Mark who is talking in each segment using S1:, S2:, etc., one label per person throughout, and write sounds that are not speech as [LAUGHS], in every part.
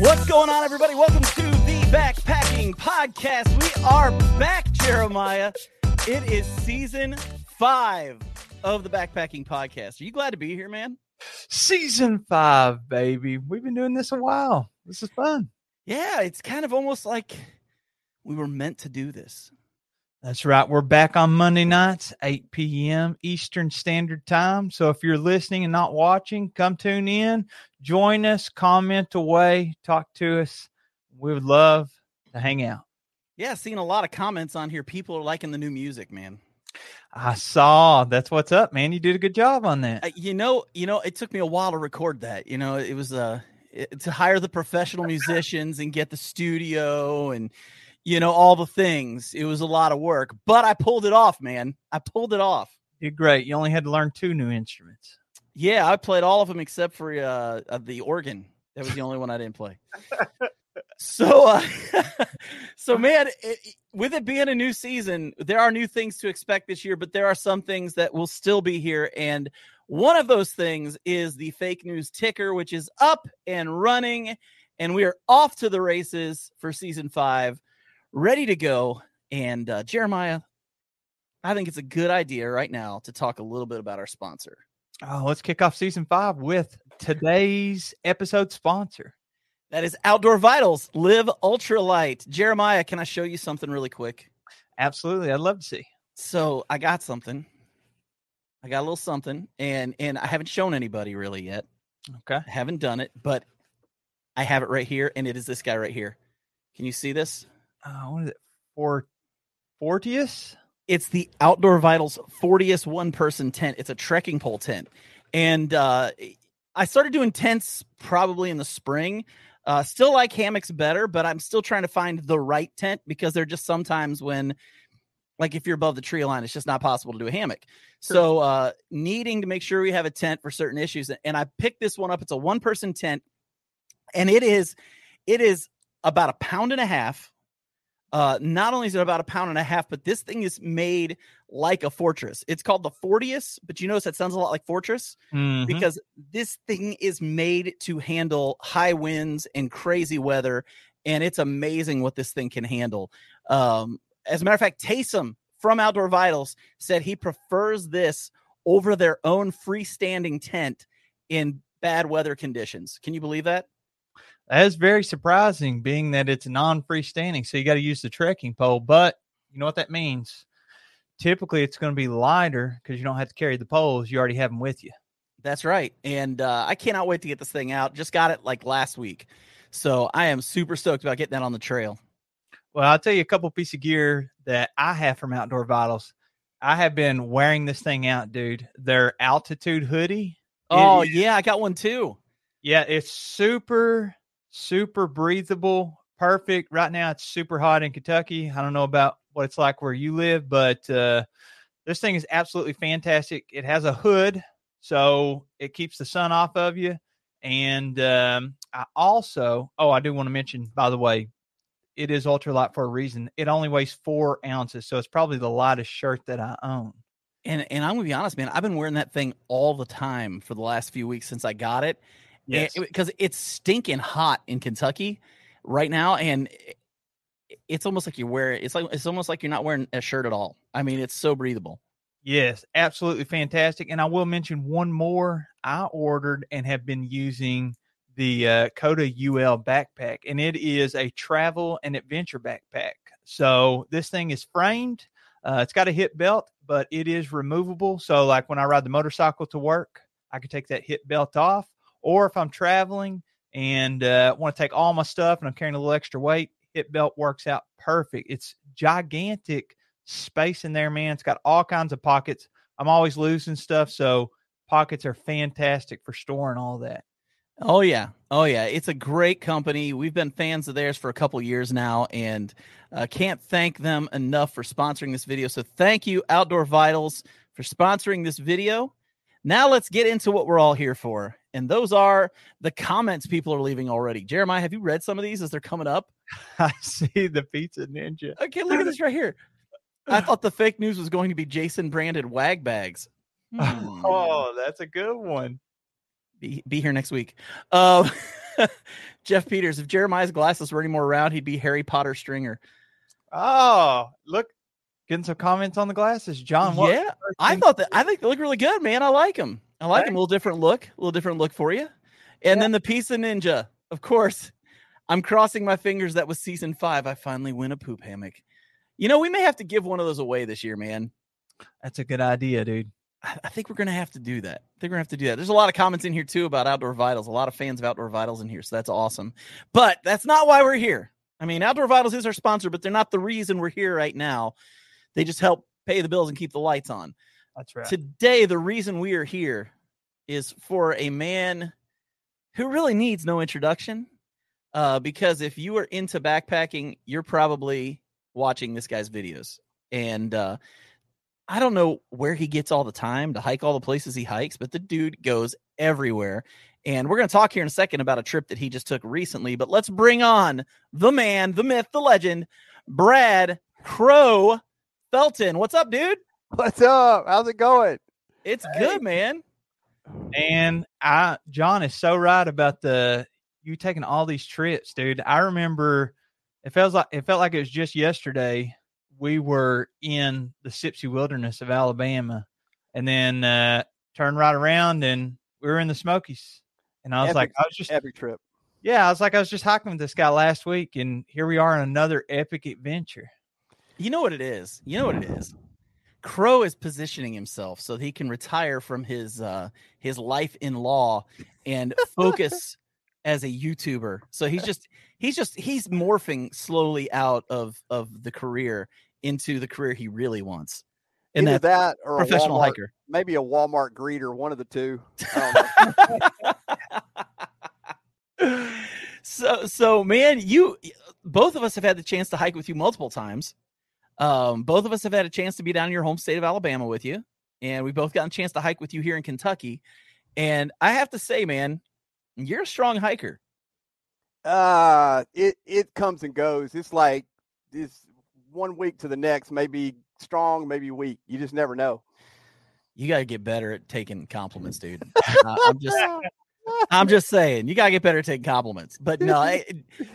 S1: What's going on, everybody? Welcome to the Backpacking Podcast. We are back, Jeremiah. It is season five of the Backpacking Podcast. Are you glad to be here, man?
S2: Season five, baby. We've been doing this a while. This is fun.
S1: Yeah, it's kind of almost like we were meant to do this.
S2: That's right. We're back on Monday nights, 8 p.m. Eastern Standard Time. So if you're listening and not watching, come tune in, join us, comment away, talk to us. We would love to hang out.
S1: Yeah, seeing a lot of comments on here. People are liking the new music, man.
S2: I saw. That's what's up, man. You did a good job on that.
S1: Uh, you know, you know, it took me a while to record that. You know, it was uh it, to hire the professional musicians and get the studio and you know, all the things. It was a lot of work, but I pulled it off, man. I pulled it off.
S2: You're great. You only had to learn two new instruments.
S1: Yeah, I played all of them except for uh, uh the organ. That was the only one I didn't play. [LAUGHS] so, uh, [LAUGHS] so man, it, with it being a new season, there are new things to expect this year, but there are some things that will still be here. And one of those things is the fake news ticker, which is up and running, and we are off to the races for season five ready to go. And uh, Jeremiah, I think it's a good idea right now to talk a little bit about our sponsor.
S2: Oh, let's kick off season five with today's episode sponsor.
S1: That is Outdoor Vitals Live Ultralight. Jeremiah, can I show you something really quick?
S2: Absolutely. I'd love to see.
S1: So I got something. I got a little something, and and I haven't shown anybody really yet.
S2: Okay.
S1: I haven't done it, but I have it right here, and it is this guy right here. Can you see this?
S2: Uh, what is it? For Fortius?
S1: It's the Outdoor Vitals Fortius one person tent. It's a trekking pole tent. And uh, I started doing tents probably in the spring. Uh, still like hammocks better, but I'm still trying to find the right tent because there are just sometimes when, like, if you're above the tree line, it's just not possible to do a hammock. Sure. So, uh, needing to make sure we have a tent for certain issues. And I picked this one up. It's a one person tent, and it is, it is about a pound and a half uh, not only is it about a pound and a half, but this thing is made like a fortress. It's called the Fortius, but you notice that sounds a lot like fortress mm-hmm. because this thing is made to handle high winds and crazy weather, and it's amazing what this thing can handle. Um, as a matter of fact, Taysom from Outdoor Vitals said he prefers this over their own freestanding tent in bad weather conditions. Can you believe that?
S2: That is very surprising, being that it's non freestanding. So you got to use the trekking pole. But you know what that means? Typically, it's going to be lighter because you don't have to carry the poles. You already have them with you.
S1: That's right. And uh, I cannot wait to get this thing out. Just got it like last week. So I am super stoked about getting that on the trail.
S2: Well, I'll tell you a couple piece of gear that I have from Outdoor Vitals. I have been wearing this thing out, dude. Their altitude hoodie.
S1: Oh, yeah, I got one too.
S2: Yeah, it's super super breathable, perfect. Right now, it's super hot in Kentucky. I don't know about what it's like where you live, but uh, this thing is absolutely fantastic. It has a hood, so it keeps the sun off of you. And um, I also, oh, I do want to mention, by the way, it is ultralight for a reason. It only weighs four ounces, so it's probably the lightest shirt that I own.
S1: And and I'm gonna be honest, man. I've been wearing that thing all the time for the last few weeks since I got it, Yes. Because it, it's stinking hot in Kentucky right now, and it's almost like you wear it. It's like it's almost like you're not wearing a shirt at all. I mean, it's so breathable.
S2: Yes, absolutely fantastic. And I will mention one more. I ordered and have been using the uh, Coda UL backpack, and it is a travel and adventure backpack. So this thing is framed. Uh, it's got a hip belt, but it is removable. So, like when I ride the motorcycle to work, I can take that hip belt off or if I'm traveling and uh, want to take all my stuff and I'm carrying a little extra weight, hip belt works out perfect. It's gigantic space in there, man. It's got all kinds of pockets. I'm always losing stuff, so pockets are fantastic for storing all that.
S1: Oh yeah, oh yeah, it's a great company. We've been fans of theirs for a couple years now, and uh, can't thank them enough for sponsoring this video. So thank you, Outdoor Vitals, for sponsoring this video. Now let's get into what we're all here for and those are the comments people are leaving already. Jeremiah, have you read some of these as they're coming up? [LAUGHS]
S2: I see the pizza ninja.
S1: Okay, look at this right here. I [SIGHS] thought the fake news was going to be Jason branded wag bags. [SIGHS]
S2: Hmm. Oh, that's a good one.
S1: Be, be here next week. Uh, [LAUGHS] Jeff Peters, if Jeremiah's glasses were any more round, he'd be Harry Potter Stringer.
S2: Oh, look, getting some comments on the glasses, John. What
S1: yeah, I thought that. I think they look really good, man. I like them. I like
S2: Okay.
S1: them. A little different look, a little different look for you. And then the Pizza Ninja, of course. I'm crossing my fingers that was season five. I finally win a poop hammock. You know, we may have to give one of those away this year, man.
S2: That's a good idea, dude.
S1: I I think we're gonna have to do that. I think we're gonna have to do that. There's a lot of comments in here too about Outdoor Vitals. A lot of fans of Outdoor Vitals in here, so that's awesome. But that's not why we're here. I mean, Outdoor Vitals is our sponsor, but they're not the reason we're here right now. They just help pay the bills and keep the lights on.
S2: That's right.
S1: Today, the reason we are here is for a man who really needs no introduction. Uh, because if you are into backpacking, you're probably watching this guy's videos. And uh, I don't know where he gets all the time to hike all the places he hikes, but the dude goes everywhere. And we're going to talk here in a second about a trip that he just took recently. But let's bring on the man, the myth, the legend, Brad Crow Felton. What's up, dude?
S3: What's up? How's it going?
S1: It's good, man.
S2: And I, John is so right about the you taking all these trips, dude. I remember it feels like it felt like it was just yesterday. We were in the Sipsey Wilderness of Alabama, and then uh, turned right around and we were in the Smokies. And I was like, I was just
S3: Every trip.
S2: yeah, I was like, I was just hiking with this guy last week, and here we are on another epic adventure.
S1: You know what it is. You know what it is. Crow is positioning himself so he can retire from his uh his life in law and [LAUGHS] focus as a YouTuber. So he's just he's just he's morphing slowly out of of the career into the career he really wants. And
S3: Either that or a
S1: professional
S3: Walmart,
S1: hiker.
S3: maybe a Walmart greeter, one of the two. I don't know. [LAUGHS]
S1: so so man, you both of us have had the chance to hike with you multiple times. Um, both of us have had a chance to be down in your home state of Alabama with you, and we both gotten a chance to hike with you here in Kentucky. And I have to say, man, you're a strong hiker.
S3: uh, it it comes and goes. It's like this one week to the next, maybe strong, maybe weak. You just never know.
S1: You got to get better at taking compliments, dude. [LAUGHS] Uh, I'm just I'm just saying, you gotta get better at taking compliments. But no, I,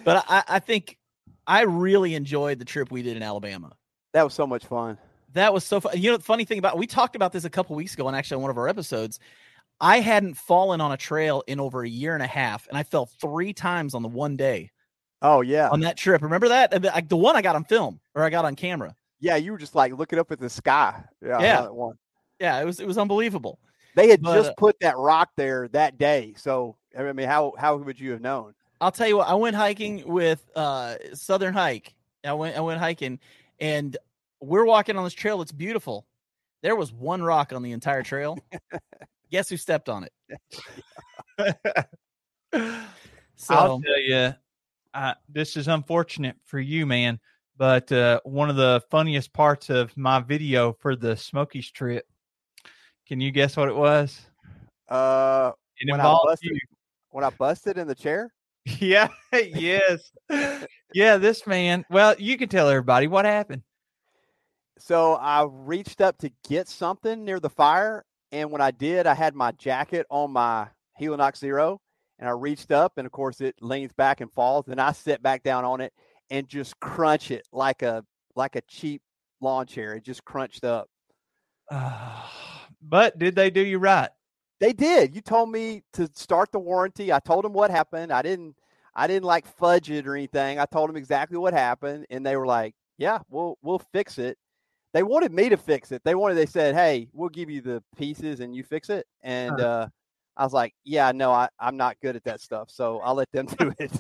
S1: but I, I think I really enjoyed the trip we did in Alabama.
S3: That was so much fun.
S1: That was so fun. You know, the funny thing about we talked about this a couple weeks ago, and actually on one of our episodes, I hadn't fallen on a trail in over a year and a half, and I fell three times on the one day
S3: Oh yeah,
S1: on that trip. Remember that? The, like, the one I got on film or I got on camera.
S3: yeah. You were just like looking up at the sky. Yeah,
S1: Yeah.
S3: that one.
S1: Yeah, it was it was unbelievable.
S3: They had
S1: But,
S3: just
S1: uh,
S3: put that rock there that day. So I mean, how how would you have known?
S1: I'll tell you what. I went hiking with uh Southern Hike. I went I went hiking, and we're walking on this trail. It's beautiful. There was one rock on the entire trail. [LAUGHS] Guess who stepped on it? [LAUGHS] So
S2: I'll tell you, uh, this is unfortunate for you, man. But uh, one of the funniest parts of my video for the Smokies trip, can you guess what it was?
S3: Uh,
S2: It
S3: when I busted
S2: you.
S3: when I busted in the chair. [LAUGHS]
S2: Yeah, yes. Yeah, this man. Well, you can tell everybody what happened.
S3: So I reached up to get something near the fire, and when I did, I had my jacket on my Helinox Zero, and I reached up, and of course it leans back and falls. Then I sit back down on it and just crunch it like a like a cheap lawn chair. It just crunched up.
S2: Ah, but did they do you right?
S3: They did. You told me to start the warranty. I told them what happened. I didn't I didn't like fudge it or anything. I told them exactly what happened and they were like, "Yeah, we'll we'll fix it." They wanted me to fix it. They wanted they said, "Hey, we'll give you the pieces and you fix it." And uh I was like, "Yeah, no, I I'm not good at that stuff. So I'll let them [LAUGHS] do it."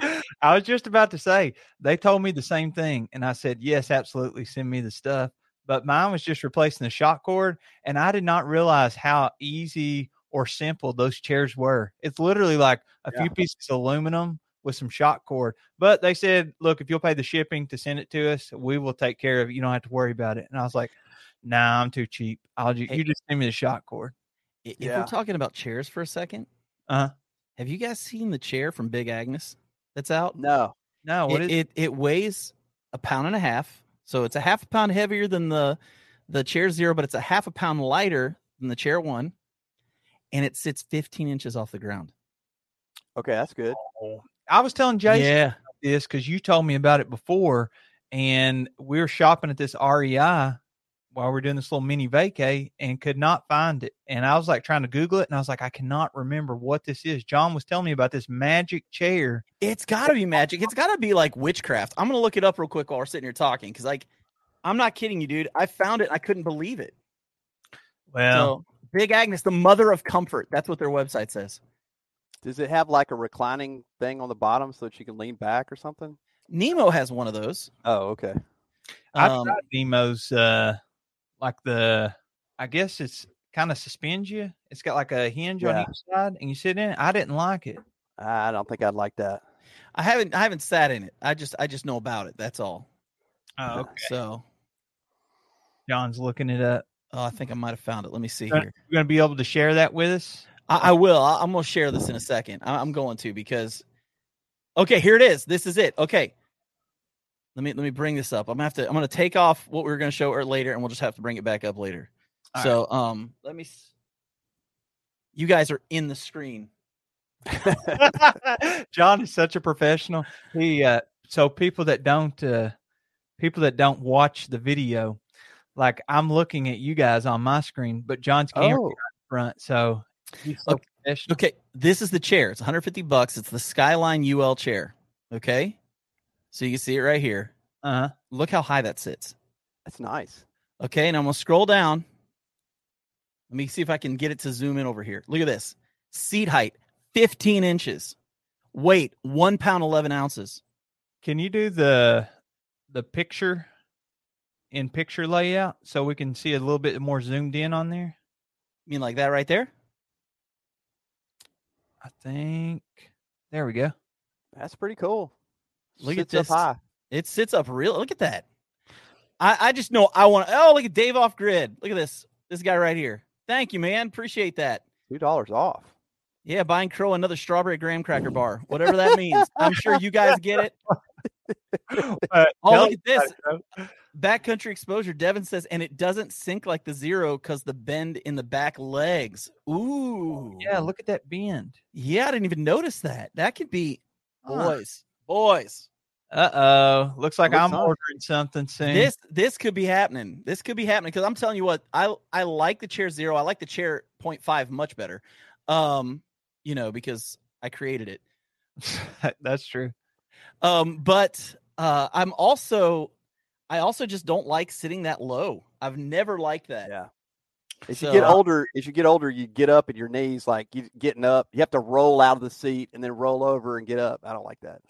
S3: [LAUGHS]
S2: I was just about to say they told me the same thing, and I said yes, absolutely, send me the stuff. But mine was just replacing the shock cord, and I did not realize how easy or simple those chairs were. It's literally like a
S3: Yeah.
S2: few pieces of aluminum with some shock cord. But they said, look, if you'll pay the shipping to send it to us, we will take care of it. You don't have to worry about it. And I was like, Nah, I'm too cheap. I'll ju-
S1: Hey.
S2: you just send me the shock cord.
S1: if
S3: Yeah.
S1: we're talking about chairs for a second,
S2: Uh-huh.
S1: have you guys seen the chair from Big Agnes that's out?
S3: no.
S2: No, what
S1: it,
S2: is
S1: it it weighs a pound and a half, so it's a half a pound heavier than the the chair zero, but it's a half a pound lighter than the chair one, and it sits 15 inches off the ground.
S3: Okay, that's good.
S2: Oh, I was telling Jason
S1: Yeah.
S2: this because you told me about it before, and we were shopping at this REI while we are doing this little mini vacay and could not find it. And I was like trying to Google it, and I was like, I cannot remember what this is. John was telling me about this magic chair.
S1: It's got to be magic. It's got to be like witchcraft. I'm going to look it up real quick while we're sitting here talking because, like, I'm not kidding you, dude. I found it. I couldn't believe it.
S2: Well,
S1: So, Big Agnes, the mother of comfort. That's what their website says.
S3: Does it have like a reclining thing on the bottom so that you can lean back or something?
S1: Nemo has one of those.
S3: Oh, okay.
S2: I've
S1: Um,
S2: tried Nemo's, uh, like the, I guess it's kind of suspends you. It's got like a hinge on each side, and you sit in it. I didn't like it.
S3: I don't think I'd like that.
S1: I haven't. I haven't sat in it. I just. I just know about it. That's all.
S2: Oh, okay.
S1: So,
S2: John's looking it up.
S1: Oh, I think I might have found it. Let me see here.
S2: You're going to be able to share that with us?
S1: I, I will. I, I'm going to share this in a second. I, I'm going to because. Okay, here it is. This is it. Okay. Let me let me bring this up. I'm gonna have to. I'm gonna take off what we were gonna show her later, and we'll just have to bring it back up later.
S2: All
S1: so, um, let me. You guys are in the screen. [LAUGHS]
S2: John is such a professional. He uh so people that don't uh people that don't watch the video, like I'm looking at you guys on my screen, but John's camera
S3: Oh,
S2: front, so so
S1: Okay. Okay, this is the chair. It's 150 bucks. It's the Skyline UL chair. Okay, so you can see it right here.
S2: Uh-huh.
S1: Look how high that sits.
S3: that's nice.
S1: Okay, and I'm gonna scroll down. Let me see if I can get it to zoom in over here. Look at this. Seat height, 15 inches. Weight, one pound, 11 ounces.
S2: Can you do the the picture in picture layout so we can see a little bit more zoomed in on there?
S1: You mean like that right there?
S2: I think there we go.
S3: That's pretty cool.
S1: Look at this.
S3: Up high.
S1: It sits up real. Look at that. I, I just know I want. Oh, look at Dave off grid. Look at this. This guy right here. Thank you, man. Appreciate that.
S3: Two dollars off.
S1: Yeah, buying Crow another strawberry graham cracker bar, whatever that means. I'm sure you guys get it.
S2: Uh, [LAUGHS]
S1: Oh, look at this.
S2: About it,
S1: Backcountry exposure. Devin says, and it doesn't sink like the zero because the bend in the back legs. Ooh.
S2: Yeah, look at that bend.
S1: Yeah, I didn't even notice that. That could be
S2: Huh.
S1: boys. Boys.
S2: Uh oh. Looks like
S3: Looks
S2: I'm
S3: nice.
S2: ordering something soon.
S1: This this could be happening. This could be happening because I'm telling you what, I I like the chair zero. I like the chair 0.5 much better. Um, you know, because I created it. [LAUGHS]
S2: That's true.
S1: Um, but uh I'm also I also just don't like sitting that low. I've never liked that.
S3: Yeah. As you get older, as you get older, you get up and your knees like you getting up. You have to roll out of the seat and then roll over and get up. I don't like that.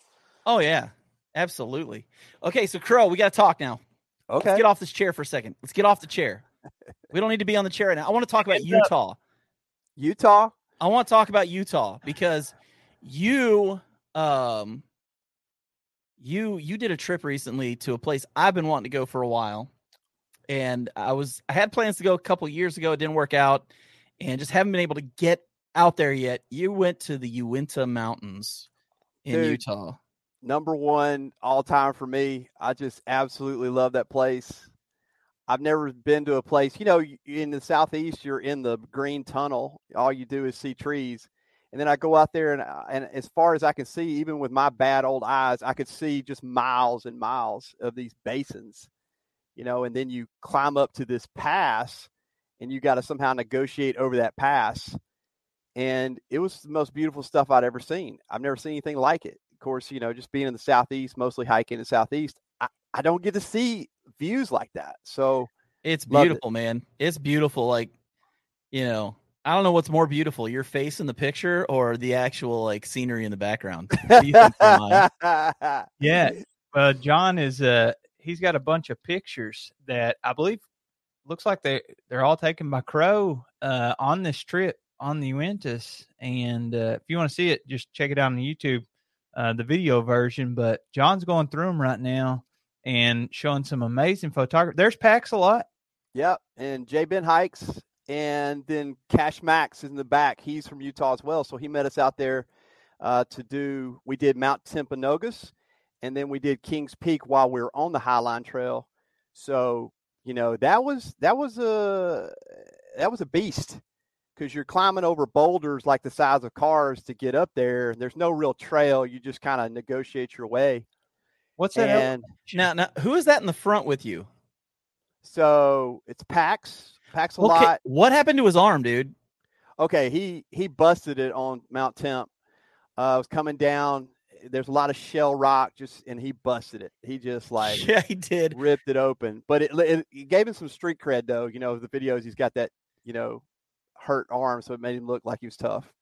S1: Oh yeah, absolutely. Okay, so Crow, we got to talk now. Let's
S3: Okay.
S1: get off this chair for a second. Let's get off the chair. we don't need to be on the chair right now. I want to talk about Utah.
S3: Utah.
S1: I want to talk about Utah because you um you you did a trip recently to a place I've been wanting to go for a while. And I was I had plans to go a couple years ago, it didn't work out and just haven't been able to get out there yet. You went to the Uinta Mountains in
S3: Dude.
S1: Utah.
S3: number one all time for me. I just absolutely love that place. I've never been to a place, you know, in the southeast, you're in the green tunnel. All you do is see trees. And then I go out there, and, uh, and as far as I can see, even with my bad old eyes, I could see just miles and miles of these basins, you know. And then you climb up to this pass, and you got to somehow negotiate over that pass. And it was the most beautiful stuff I'd ever seen. I've never seen anything like it of course, you know, just being in the southeast, mostly hiking in the southeast, I, I don't get to see views like that. So
S1: It's
S3: Loved it.
S1: beautiful, man. It's beautiful. Like, you know, I don't know what's more beautiful, your face in the picture or the actual like scenery in the background. What do you think, [LAUGHS]
S2: Yeah. Uh, John is uh he's got a bunch of pictures that I believe looks like they they're all taken by Crow uh on this trip on the Uintas. And uh, if you want to see it, just check it out on YouTube, uh, the video version. But John's going through them right now and showing some amazing photography. There's Pax a lot.
S3: Yep. And Jay Ben hikes. And then Cash Max is in the back. He's from Utah as well. So he met us out there uh, to do, we did Mount Timpanogos and then we did Kings Peak while we were on the Highline Trail. So, you know, that was, that was a, that was a beast because you're climbing over boulders like the size of cars to get up there. And There's no real trail. You just kind of negotiate your way.
S2: What's that?
S3: And
S1: Now, now, who is that in the front with you?
S3: so it's Pax. Pax a
S1: Okay,
S3: lot.
S1: what happened to his arm, dude?
S3: Okay, he he busted it on Mount Timp. Uh, was coming down. There's a lot of shell rock, just and he busted it. He just [LAUGHS] like
S1: yeah, he did.
S3: ripped it open. But it, it, it gave him some street cred, though. You know, the videos he's got that you know hurt arm, so it made him look like he was tough.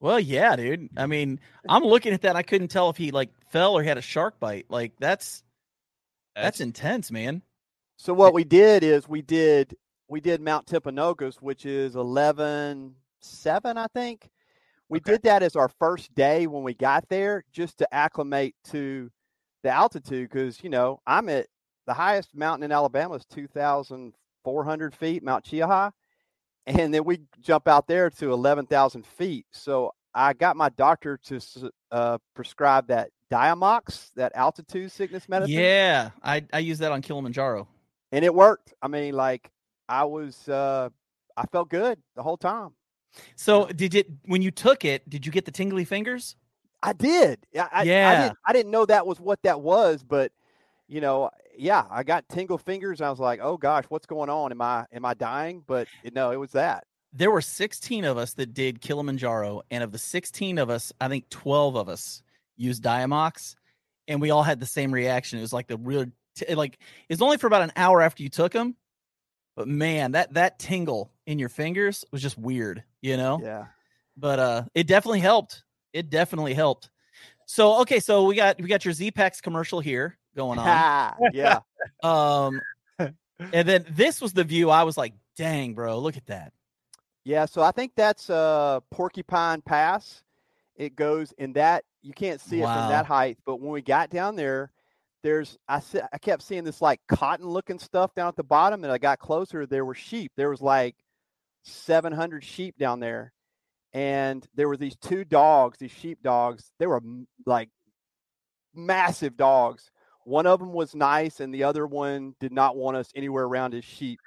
S1: Well, yeah, dude. I mean, I'm looking at that. I couldn't tell if he like fell or had a shark bite. Like that's that's, intense, man.
S3: So what we did is we did we did Mount Timpanogos, which is eleven seven, I think. We
S2: Okay.
S3: did that as our first day when we got there, just to acclimate to the altitude. Because you know I'm at the highest mountain in Alabama is two thousand four hundred feet, Mount Cheaha, and then we jump out there to eleven thousand feet. So I got my doctor to uh, prescribe that Diamox, that altitude sickness medicine
S1: Yeah, I I use that on Kilimanjaro.
S3: and it worked. I mean, like I was, uh, I felt good the whole time.
S1: So did it when you took it? Did you get the tingly fingers?
S3: I did. I, I, I
S1: Yeah.
S3: didn't, I didn't know that was what that was, but you know, yeah, I got tingle fingers. And I was like, oh gosh, what's going on? Am I, am I dying? But no, it was that.
S1: There were 16 of us that did Kilimanjaro, and of the 16 of us, I think 12 of us used Diamox, and we all had the same reaction. It was like the real, t- like it's only for about an hour after you took them, but man, that that tingle in your fingers was just weird, you know.
S3: Yeah.
S1: But uh, it definitely helped. It definitely helped. So okay, so we got we got your Z-Pax commercial here going [LAUGHS] on.
S3: yeah. [LAUGHS]
S1: Um, and then this was the view. I was like, "Dang, bro, look at that."
S3: Yeah. So I think that's uh Porcupine Pass. It goes in that you can't see it
S1: Wow.
S3: from that height, but when we got down there, there's I I kept seeing this like cotton looking stuff down at the bottom, and I got closer. There were sheep. There was like 700 sheep down there, and there were these two dogs, these sheep dogs. They were like massive dogs. One of them was nice, and the other one did not want us anywhere around his sheep.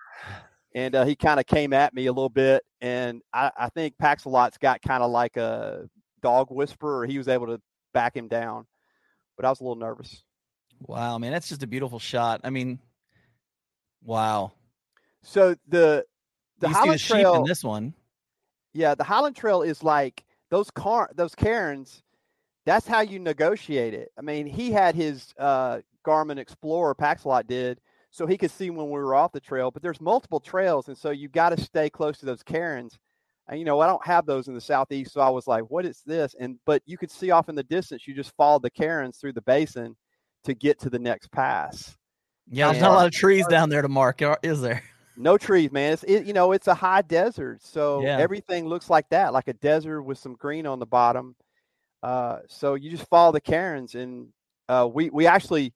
S3: And uh, he kind of came at me a little bit, and I, I think Paxalot's got kind of like a dog whisperer. He was able to back him down, but I was a little nervous.
S1: Wow, man, that's just a beautiful shot. I mean, wow.
S3: So the the
S1: you
S3: Highline
S1: the sheep
S3: Trail,
S1: in this one.
S3: yeah, the Highline Trail is like those car those cairns. That's how you negotiate it. I mean, he had his uh, Garmin Explorer, Paxalot did, so he could see when we were off the trail. But there's multiple trails, and so you got to stay close to those cairns. And you know, I don't have those in the southeast, so I was like, "What is this?" And but you could see off in the distance. You just followed the cairns through the basin to get to the next pass.
S1: Yeah, there's
S3: And-
S1: not a lot of trees down there to mark, is there? [LAUGHS]
S3: No trees, man. It's it, you know, it's a high desert, so
S1: Yeah.
S3: everything looks like that, like a desert with some green on the bottom. Uh, so you just follow the cairns, and uh, we we actually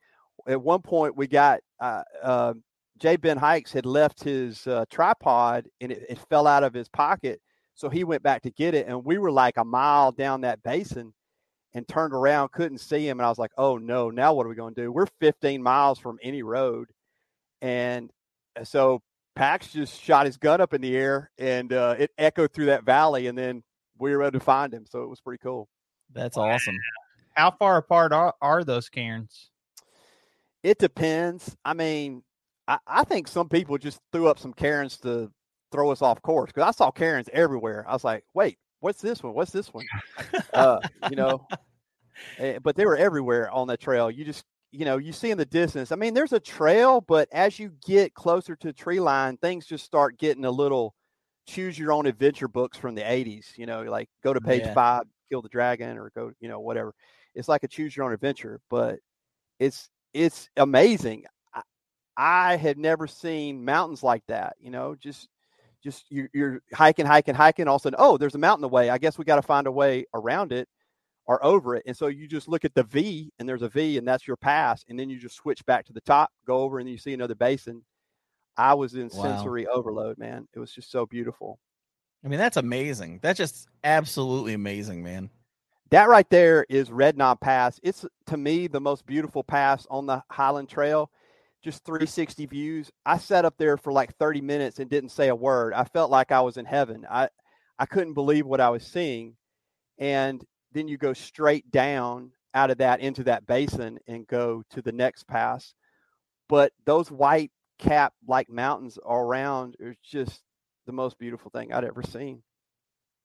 S3: at one point we got uh, uh, Jay Ben Hikes had left his uh, tripod and it, it fell out of his pocket, so he went back to get it, and we were like a mile down that basin. And turned around, couldn't see him, and I was like, "Oh no! Now what are we going to do? We're 15 miles from any road, and uh, so Pax just shot his gun up in the air and uh, it echoed through that valley, and then we were able to find him. So it was pretty cool.
S1: That's awesome.
S2: How far apart are, are those cairns?
S3: It depends. I mean, I, I think some people just threw up some Karens to throw us off course because I saw Karens everywhere. I was like, wait, what's this one? What's this one? [LAUGHS] uh, you know, Eh, but they were everywhere on that trail. You just, you know, you see in the distance. I mean, there's a trail, but as you get closer to tree line, things just start getting a little choose your own adventure books from the 80s. You know, like go to page
S1: Yeah.
S3: five, kill the dragon, or go, you know, whatever. It's like a choose your own adventure, but it's it's amazing. I, I had never seen mountains like that. You know, just just you, you're hiking, hiking, hiking. All of a sudden, oh, there's a mountain away. I guess we got to find a way around it or over it. And so you just look at the V, and there's a V, and that's your pass. And then you just switch back to the top, go over, and you see another basin. I was in
S1: Wow.
S3: sensory overload, man. It was just so beautiful.
S1: I mean, that's amazing. That's just absolutely amazing, man.
S3: That right there is Red Knob Pass. It's to me the most beautiful pass on the Highline Trail. Just 360 views. I sat up there for like 30 minutes and didn't say a word. I felt like I was in heaven. I I couldn't believe what I was seeing. And then you go straight down out of that into that basin and go to the next pass. But those white cap like mountains all around is just the most beautiful thing I'd ever seen.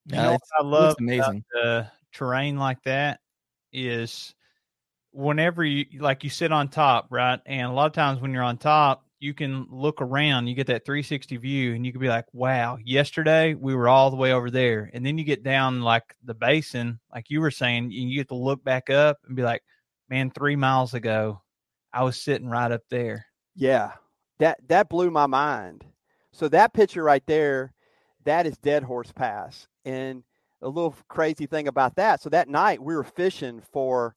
S2: You know what I love amazing the terrain like that is whenever you like you sit on top, right? And a lot of times when you're on top, you can look around, you get that 360 view, and you can be like, wow, yesterday we were all the way over there. And then you get down like the basin, like you were saying, and you get to look back up and be like, man, three miles ago, I was sitting right up there.
S3: Yeah. That that blew my mind. So that picture right there, that is Dead Horse Pass. And a little crazy thing about that. So that night we were fishing for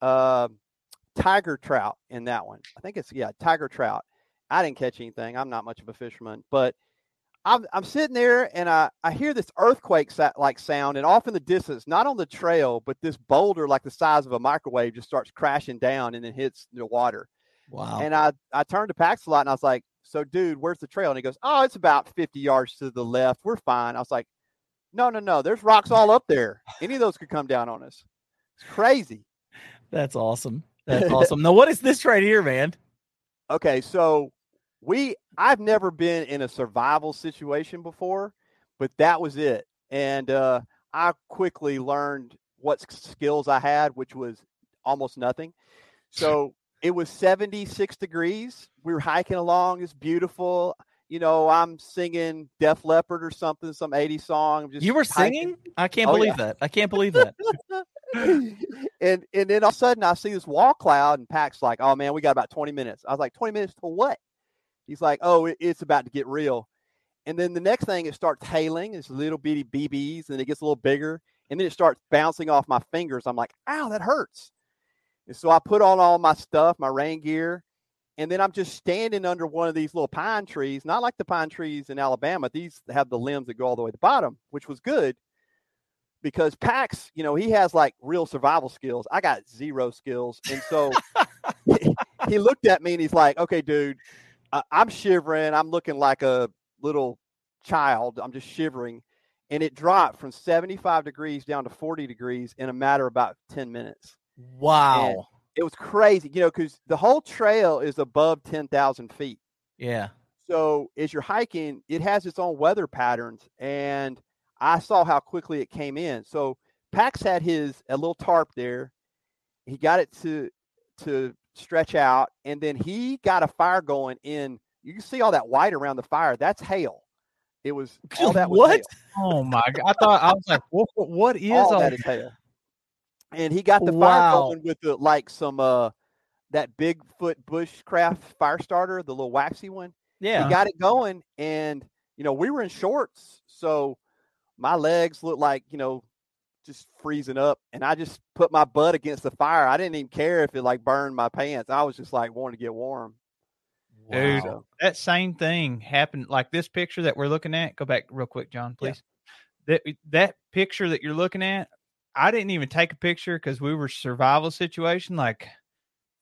S3: uh, tiger trout in that one. I think it's yeah, tiger trout. I didn't catch anything. I'm not much of a fisherman, but I'm, I'm sitting there and I, I hear this earthquake like sound, and off in the distance, not on the trail, but this boulder like the size of a microwave just starts crashing down and then hits the water.
S1: Wow.
S3: And I, I turned to Pax a lot and I was like, So, dude, where's the trail? And he goes, Oh, it's about 50 yards to the left. We're fine. I was like, No, no, no. There's rocks all up there. Any of those could come down on us. It's crazy.
S1: That's awesome. That's [LAUGHS] awesome. now, what is this right here, man?
S3: Okay, so we I've never been in a survival situation before, but that was it. And uh, I quickly learned what skills I had, which was almost nothing. So [LAUGHS] it was 76 degrees. We were hiking along. It's beautiful. You know, I'm singing Def Leppard or something, some 80 song.
S1: you were singing? Hiking. I can't oh, believe yeah. that. I can't believe that. [LAUGHS]
S3: and and then all of a sudden I see this wall cloud and Pack's like, oh man, we got about 20 minutes. I was like, 20 minutes to what? He's like, oh, it's about to get real. And then the next thing, it starts hailing. It's little bitty BBs, and it gets a little bigger. And then it starts bouncing off my fingers. I'm like, ow, that hurts. And so I put on all my stuff, my rain gear, and then I'm just standing under one of these little pine trees, not like the pine trees in Alabama. These have the limbs that go all the way to the bottom, which was good because Pax, you know, he has like real survival skills. I got zero skills. And so [LAUGHS] he looked at me and he's like, okay, dude, I'm shivering. I'm looking like a little child. I'm just shivering. And it dropped from 75 degrees down to 40 degrees in a matter of about 10 minutes.
S1: Wow. And
S3: it was crazy, you know, because the whole trail is above 10,000 feet.
S1: Yeah.
S3: So as you're hiking, it has its own weather patterns. And I saw how quickly it came in. So Pax had his a little tarp there. He got it to to stretch out, and then he got a fire going in. You can see all that white around the fire. That's hail. It was [LAUGHS] all that was
S1: what?
S3: Hail.
S2: Oh my god! I thought I was like, what? What is
S3: all, all that is hail? And he got the wow. fire going with the like some uh that Bigfoot bushcraft fire starter, the little waxy one.
S1: Yeah,
S3: he got it going, and you know we were in shorts, so my legs looked like you know just freezing up and I just put my butt against the fire. I didn't even care if it like burned my pants. I was just like wanting to get warm.
S2: Dude, wow. that same thing happened like this picture that we're looking at. Go back real quick, John, please. Yeah. That that picture that you're looking at, I didn't even take a picture because we were survival situation, like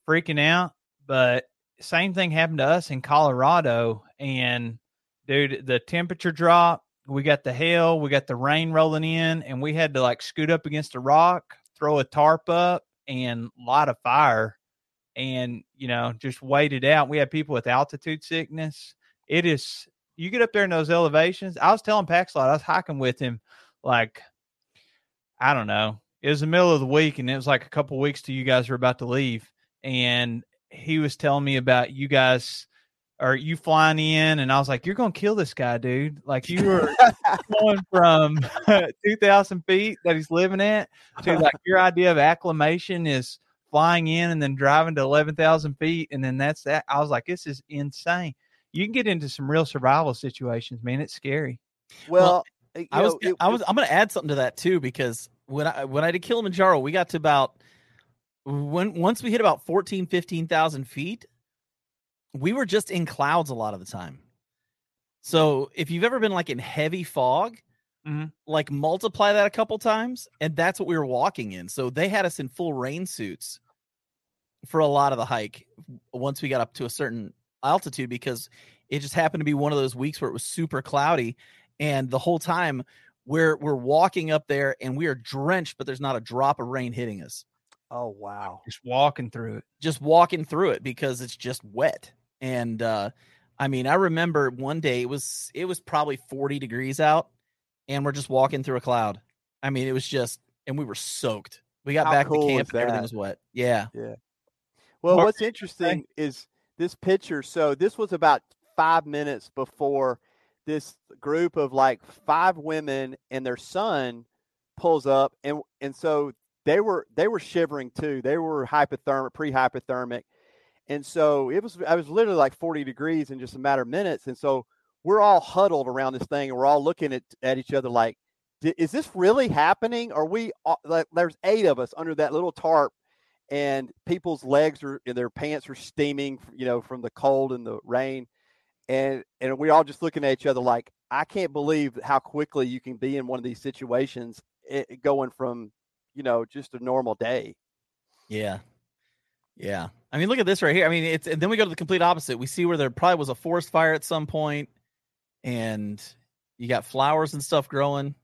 S2: freaking out. But same thing happened to us in Colorado. And dude, the temperature drop we got the hail, we got the rain rolling in, and we had to like scoot up against a rock, throw a tarp up, and light a fire, and you know just wait it out. We had people with altitude sickness. It is you get up there in those elevations. I was telling Paxlot, I was hiking with him, like I don't know. It was the middle of the week, and it was like a couple weeks till you guys were about to leave, and he was telling me about you guys or you flying in and I was like, You're gonna kill this guy, dude. Like you were [LAUGHS] going from [LAUGHS] two thousand feet that he's living at to like your idea of acclimation is flying in and then driving to eleven thousand feet and then that's that. I was like, This is insane. You can get into some real survival situations, man. It's scary.
S3: Well,
S1: well I was it, I was I'm gonna add something to that too because when I when I did Kilimanjaro, we got to about when once we hit about 14, 15,000 feet, we were just in clouds a lot of the time. So if you've ever been like in heavy fog, mm-hmm. like multiply that a couple times, and that's what we were walking in. So they had us in full rain suits for a lot of the hike once we got up to a certain altitude because it just happened to be one of those weeks where it was super cloudy and the whole time we're we're walking up there and we are drenched, but there's not a drop of rain hitting us.
S3: Oh wow.
S2: Just walking through it.
S1: Just walking through it because it's just wet. And uh I mean, I remember one day it was it was probably 40 degrees out and we're just walking through a cloud. I mean, it was just and we were soaked. We got
S3: How
S1: back
S3: cool
S1: to
S3: is
S1: camp and everything was wet. Yeah. Yeah.
S3: Well,
S2: Mark,
S3: what's interesting is this picture. So this was about five minutes before this group of like five women and their son pulls up, and and so they were they were shivering too. They were hypothermic, pre-hypothermic, and so it was I was literally like forty degrees in just a matter of minutes, and so we're all huddled around this thing, and we're all looking at at each other like, is this really happening? Are we like there's eight of us under that little tarp and people's legs are and their pants are steaming you know from the cold and the rain and and we're all just looking at each other like i can't believe how quickly you can be in one of these situations it, going from you know just a normal day
S1: Yeah. Yeah. I mean, look at this right here. I mean, it's and then we go to the complete opposite. We see where there probably was a forest fire at some point, and you got flowers and stuff growing.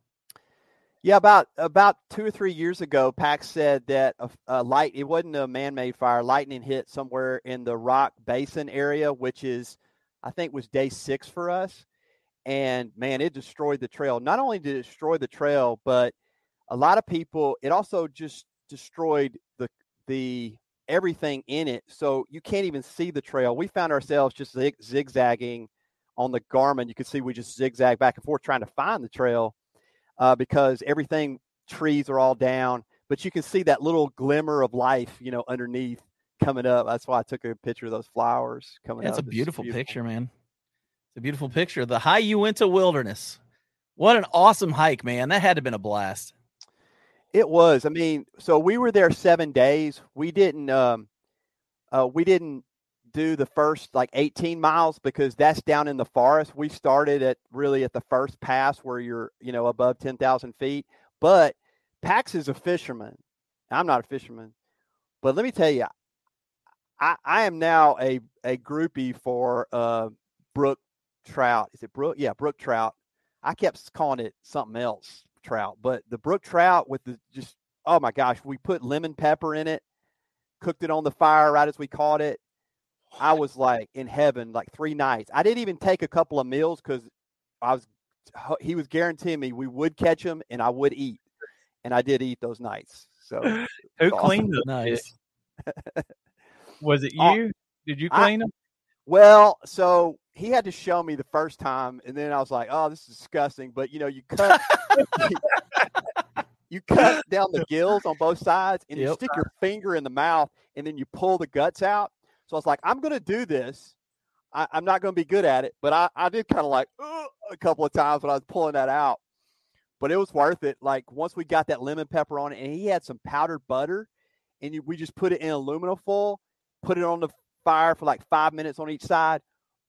S3: yeah about about two or three years ago pax said that a, a light it wasn't a man-made fire lightning hit somewhere in the rock basin area which is i think was day six for us and man it destroyed the trail not only did it destroy the trail but a lot of people it also just destroyed the the everything in it so you can't even see the trail we found ourselves just zig, zigzagging on the garmin you could see we just zigzag back and forth trying to find the trail uh, because everything trees are all down but you can see that little glimmer of life you know underneath coming up that's why i took a picture of those flowers coming
S1: That's
S3: up
S1: a
S3: It's
S1: beautiful, picture, man. It's a beautiful picture. The high Uinta Wilderness. What an awesome hike, man. That had to have been a blast.
S3: It was. I mean, so we were there seven days. We didn't. Um, uh, we didn't do the first like 18 miles because that's down in the forest. We started at really at the first pass where you're, you know, above 10,000 feet. But Pax is a fisherman. I'm not a fisherman, but let me tell you, I, I am now a a groupie for uh, brook trout. Is it brook? Yeah, brook trout. I kept calling it something else trout, but the brook trout with the just oh my gosh, we put lemon pepper in it, cooked it on the fire right as we caught it. I was like in heaven like three nights. I didn't even take a couple of meals because I was he was guaranteeing me we would catch them and I would eat, and I did eat those nights. So [LAUGHS]
S2: Who
S3: Awesome.
S2: cleaned them?
S1: Nice.
S2: Was it you? Did you
S3: I-
S2: clean them?
S3: Well, so he had to show me the first time, and then I was like, "Oh, this is disgusting." But you know, you cut, [LAUGHS] you cut down the gills on both sides, and you stick your finger in the mouth, and then you pull the guts out. So I was like, "I'm going to do this. I, I'm not going to be good at it, but I, I did kind of like a couple of times when I was pulling that out. But it was worth it. Like once we got that lemon pepper on it, and he had some powdered butter, and you, we just put it in aluminum foil, put it on the fire for like five minutes on each side.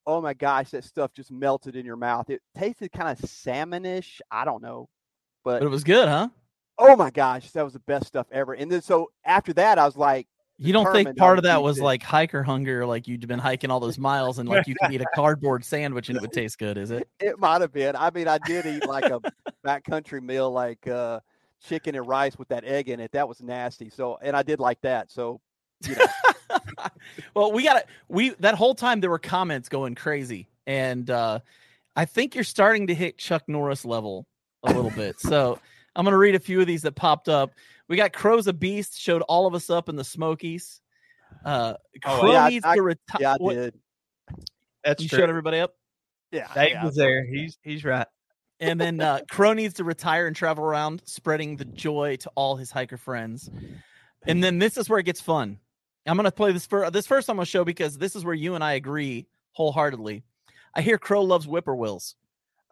S3: Oh my gosh, that stuff just melted in your mouth. It tasted kind of salmonish. I don't know, but
S1: But it was good, huh?
S3: oh my gosh, that was the best stuff ever. And then so after that, I was like,
S1: You don't think part of that was
S3: it.
S1: like hiker hunger, like you'd been hiking all those miles and like you could eat a cardboard sandwich and it would taste good, is it? [LAUGHS]
S3: it might have been. I mean, I did eat like a backcountry meal, like uh, chicken and rice with that egg in it. That was nasty. So, and I did like that. So, you know, [LAUGHS] [LAUGHS]
S1: well, we got to we that whole time there were comments going crazy, and uh I think you're starting to hit Chuck Norris level a little bit. So I'm gonna read a few of these that popped up. We got Crow's a Beast showed all of us up in the Smokies. Uh,
S2: Oh,
S1: Crow
S3: yeah, I-
S1: needs
S3: I-
S1: to retire.
S3: yeah, I did.
S2: That's
S1: You
S2: true.
S1: showed everybody up,
S3: Yeah,
S2: Dave
S3: yeah.
S2: was there. He's he's right.
S1: and then uh, [LAUGHS] Crow needs to retire and travel around, spreading the joy to all his hiker friends. And then this is where it gets fun. I'm gonna play this for this first. I'm gonna show because this is where you and I agree wholeheartedly. I hear Crow loves whippoorwills.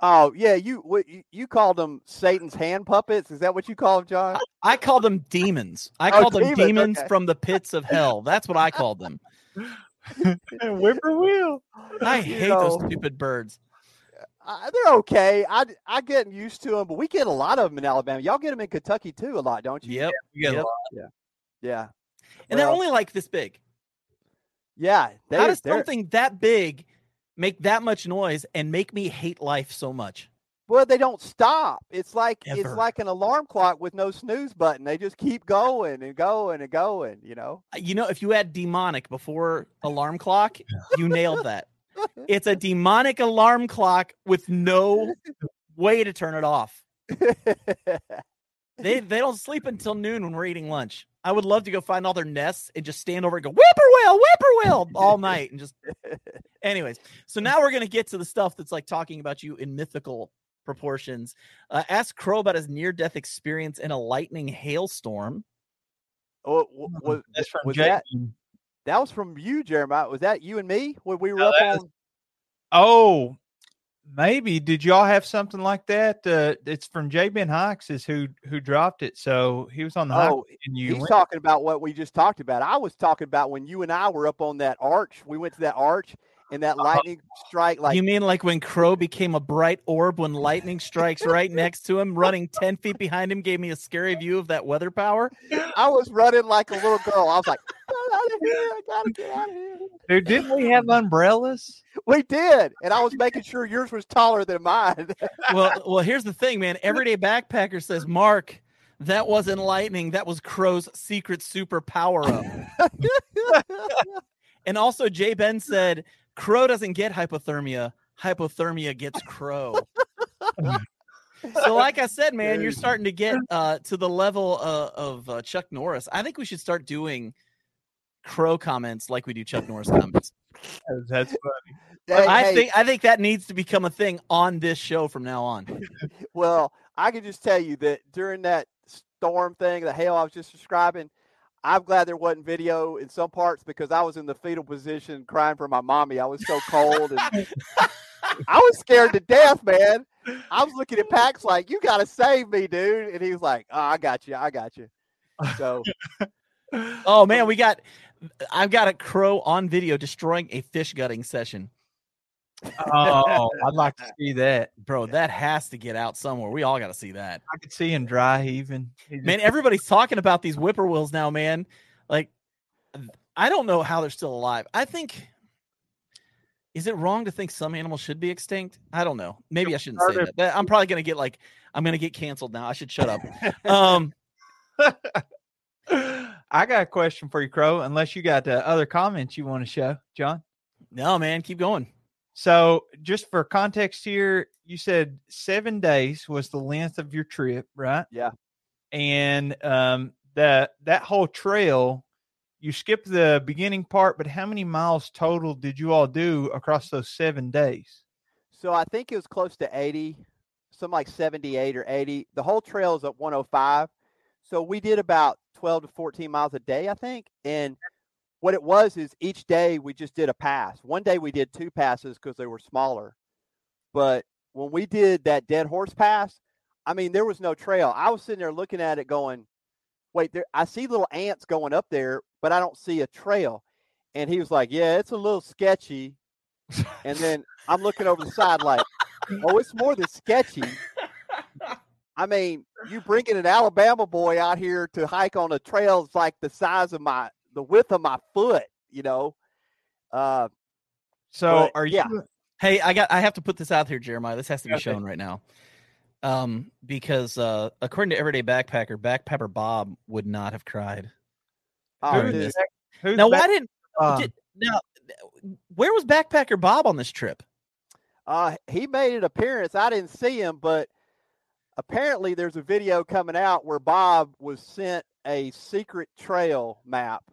S3: Oh yeah, you what, you- you called them Satan's hand puppets? Is that what you call them, John?
S1: I call them demons. I
S3: Oh,
S1: call them
S3: demons,
S1: demons
S3: okay.
S1: from the pits of hell. That's what I called them. [LAUGHS]
S2: Whippoorwill.
S1: I
S3: You
S1: hate those stupid birds.
S3: Uh, they're okay. I I get used to them, but we get a lot of them in Alabama. Y'all get them in Kentucky too a lot, don't you?
S1: Yep.
S2: We got a
S1: Yep.
S2: lot.
S3: Yeah.
S1: And they're only like this big.
S3: yeah.
S1: How
S3: they're-
S1: does something that big make that much noise and make me hate life so much?
S3: Well, they don't stop. It's like it's like an alarm clock with no snooze button. They just keep going and going and going. You know.
S1: Uh, you know, if you had demonic before alarm clock, you nailed that. [LAUGHS] It's a demonic alarm clock with no way to turn it off. [LAUGHS] They they don't sleep until noon when we're eating lunch. I would love to go find all their nests and just stand over and go whippoorwill, whippoorwill all [LAUGHS] night and just. [LAUGHS] Anyways, so now we're gonna get to the stuff that's like talking about you in mythical proportions. Uh, ask Crow about his near death experience in a lightning hailstorm.
S3: Oh, w- was,
S2: That's from
S3: was that that was from you, Jeremiah? Was that you and me when we were
S2: No,
S3: up
S2: that
S3: on?
S2: Oh, maybe. Did y'all have something like that? Uh, it's from J. Ben Hikes is who who dropped it. So he was on the
S3: Oh,
S2: and you
S3: he's
S2: went-
S3: talking about what we just talked about. I was talking about when you and I were up on that arch. We went to that arch and that lightning strike. Like
S1: you mean like when Crow became a bright orb when lightning strikes right next to him, running 10 feet behind him, gave me a scary view of that weather power?
S3: I was running like a little girl. I was like, "Get out of here! I gotta get out of here!"
S2: Dude, didn't we have umbrellas?
S3: We did, and I was making sure yours was taller than mine. [LAUGHS]
S1: Well, well, here's the thing, man. Everyday backpacker says, Mark, that wasn't lightning. That was Crow's secret super power up. [LAUGHS] And also, Jay Ben said, Crow doesn't get hypothermia. Hypothermia gets Crow. so, like I said, man, you're starting to get uh, to the level uh, of uh, Chuck Norris. I think we should start doing Crow comments like we do Chuck Norris comments.
S2: That's funny.
S3: Hey,
S1: I
S3: hey,
S1: think I think that needs to become a thing on this show from now on. [LAUGHS]
S3: Well, I can just tell you that during that storm thing, the hail I was just describing, I'm glad there wasn't video in some parts because I was in the fetal position crying for my mommy. I was so cold and [LAUGHS] I was scared to death, man. I was looking at Pax like, "You gotta save me, dude," and he was like, "Oh, I got you, I got you." So [LAUGHS]
S1: Oh man, we got I've got a crow on video destroying a fish gutting session.
S2: Oh, I'd like to [LAUGHS] see that.
S1: Bro, that has to get out somewhere. We all got to see that.
S2: I could see him dry heaving. Just-
S1: Man, everybody's talking about these whippoorwills now, man. Like I don't know how they're still alive. I think is it wrong to think some animals should be extinct? I don't know. Maybe I shouldn't say that. That- I'm probably going to get like I'm going to get canceled now. I should shut up. [LAUGHS] Um [LAUGHS]
S2: I got a question for you, Crow. Unless you got uh, other comments you want to show, John.
S1: no, man, keep going.
S2: So, just for context here, you said seven days was the length of your trip, right?
S3: Yeah.
S2: And um, that that whole trail, you skipped the beginning part, but how many miles total did you all do across those seven days?
S3: So I think it was close to 80, some like 78 or 80. The whole trail is at 105. So we did about 12 to 14 miles a day, I think. And what it was is each day we just did a pass. One day we did two passes because they were smaller. But when we did that dead horse pass, I mean, there was no trail. I was sitting there looking at it going, wait, there, I see little ants going up there, but I don't see a trail. And he was like, yeah, it's a little sketchy. And then I'm looking over the side like, oh, it's more than sketchy. I mean, you [SIGHS] bringing an Alabama boy out here to hike on a trail that's like the size of my, the width of my foot, you know? Uh,
S2: So,
S3: But,
S2: are you?
S3: yeah.
S1: Hey, I got I have to put this out here, Jeremiah. This has to be
S2: Okay.
S1: shown right now. Um, because uh according to Everyday Backpacker, Backpepper Bob would not have cried.
S3: oh,
S1: During
S3: dude.
S1: this.
S2: Who's
S1: Now,
S2: back-
S1: why didn't
S2: uh,
S1: did, now where was Backpacker Bob on this trip?
S3: Uh, he made an appearance. I didn't see him, but apparently there's a video coming out where Bob was sent a secret trail map,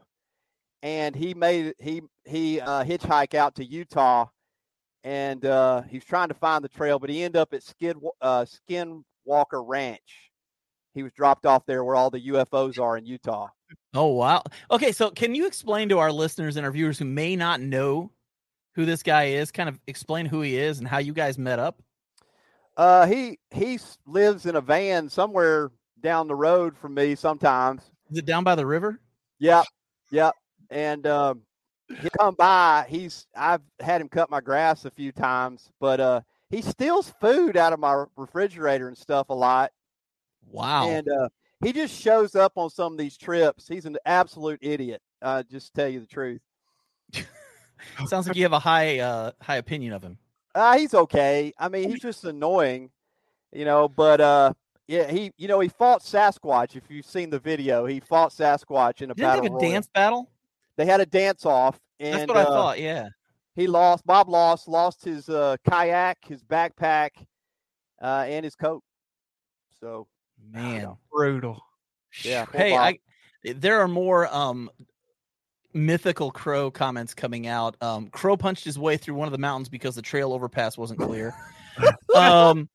S3: and he made he he uh, hitchhike out to Utah, and uh, he's trying to find the trail, but he ended up at Skid uh, Skinwalker Ranch. He was dropped off there where all the UFOs are in Utah.
S1: Oh wow. Okay, so can you explain to our listeners and our viewers who may not know who this guy is, kind of explain who he is and how you guys met up?
S3: Uh, he he lives in a van somewhere down the road from me sometimes.
S1: Is it down by the river?
S3: Yep, yep. And um, he'll come by. He's I've had him cut my grass a few times, but uh, he steals food out of my refrigerator and stuff a lot.
S1: Wow.
S3: And uh, he just shows up on some of these trips. He's an absolute idiot. Uh, just to tell you the truth. [LAUGHS]
S1: Sounds like you have a high uh high opinion of him.
S3: Uh, he's okay. I mean, he's just annoying. you know, but uh, yeah, he, you know, he fought Sasquatch. If you've seen the video, he fought Sasquatch in a
S1: Didn't they have a
S3: royal.
S1: dance battle?
S3: They had a dance off, and
S1: That's what I
S3: uh,
S1: thought. Yeah.
S3: he lost. Bob lost. Lost his uh, kayak, his backpack, uh, and his coat. So
S1: Man.
S2: Brutal.
S3: Yeah,
S1: Hey,
S3: Bob.
S1: I there are more um mythical crow comments coming out. Um Crow punched his way through one of the mountains because the trail overpass wasn't clear. [LAUGHS] um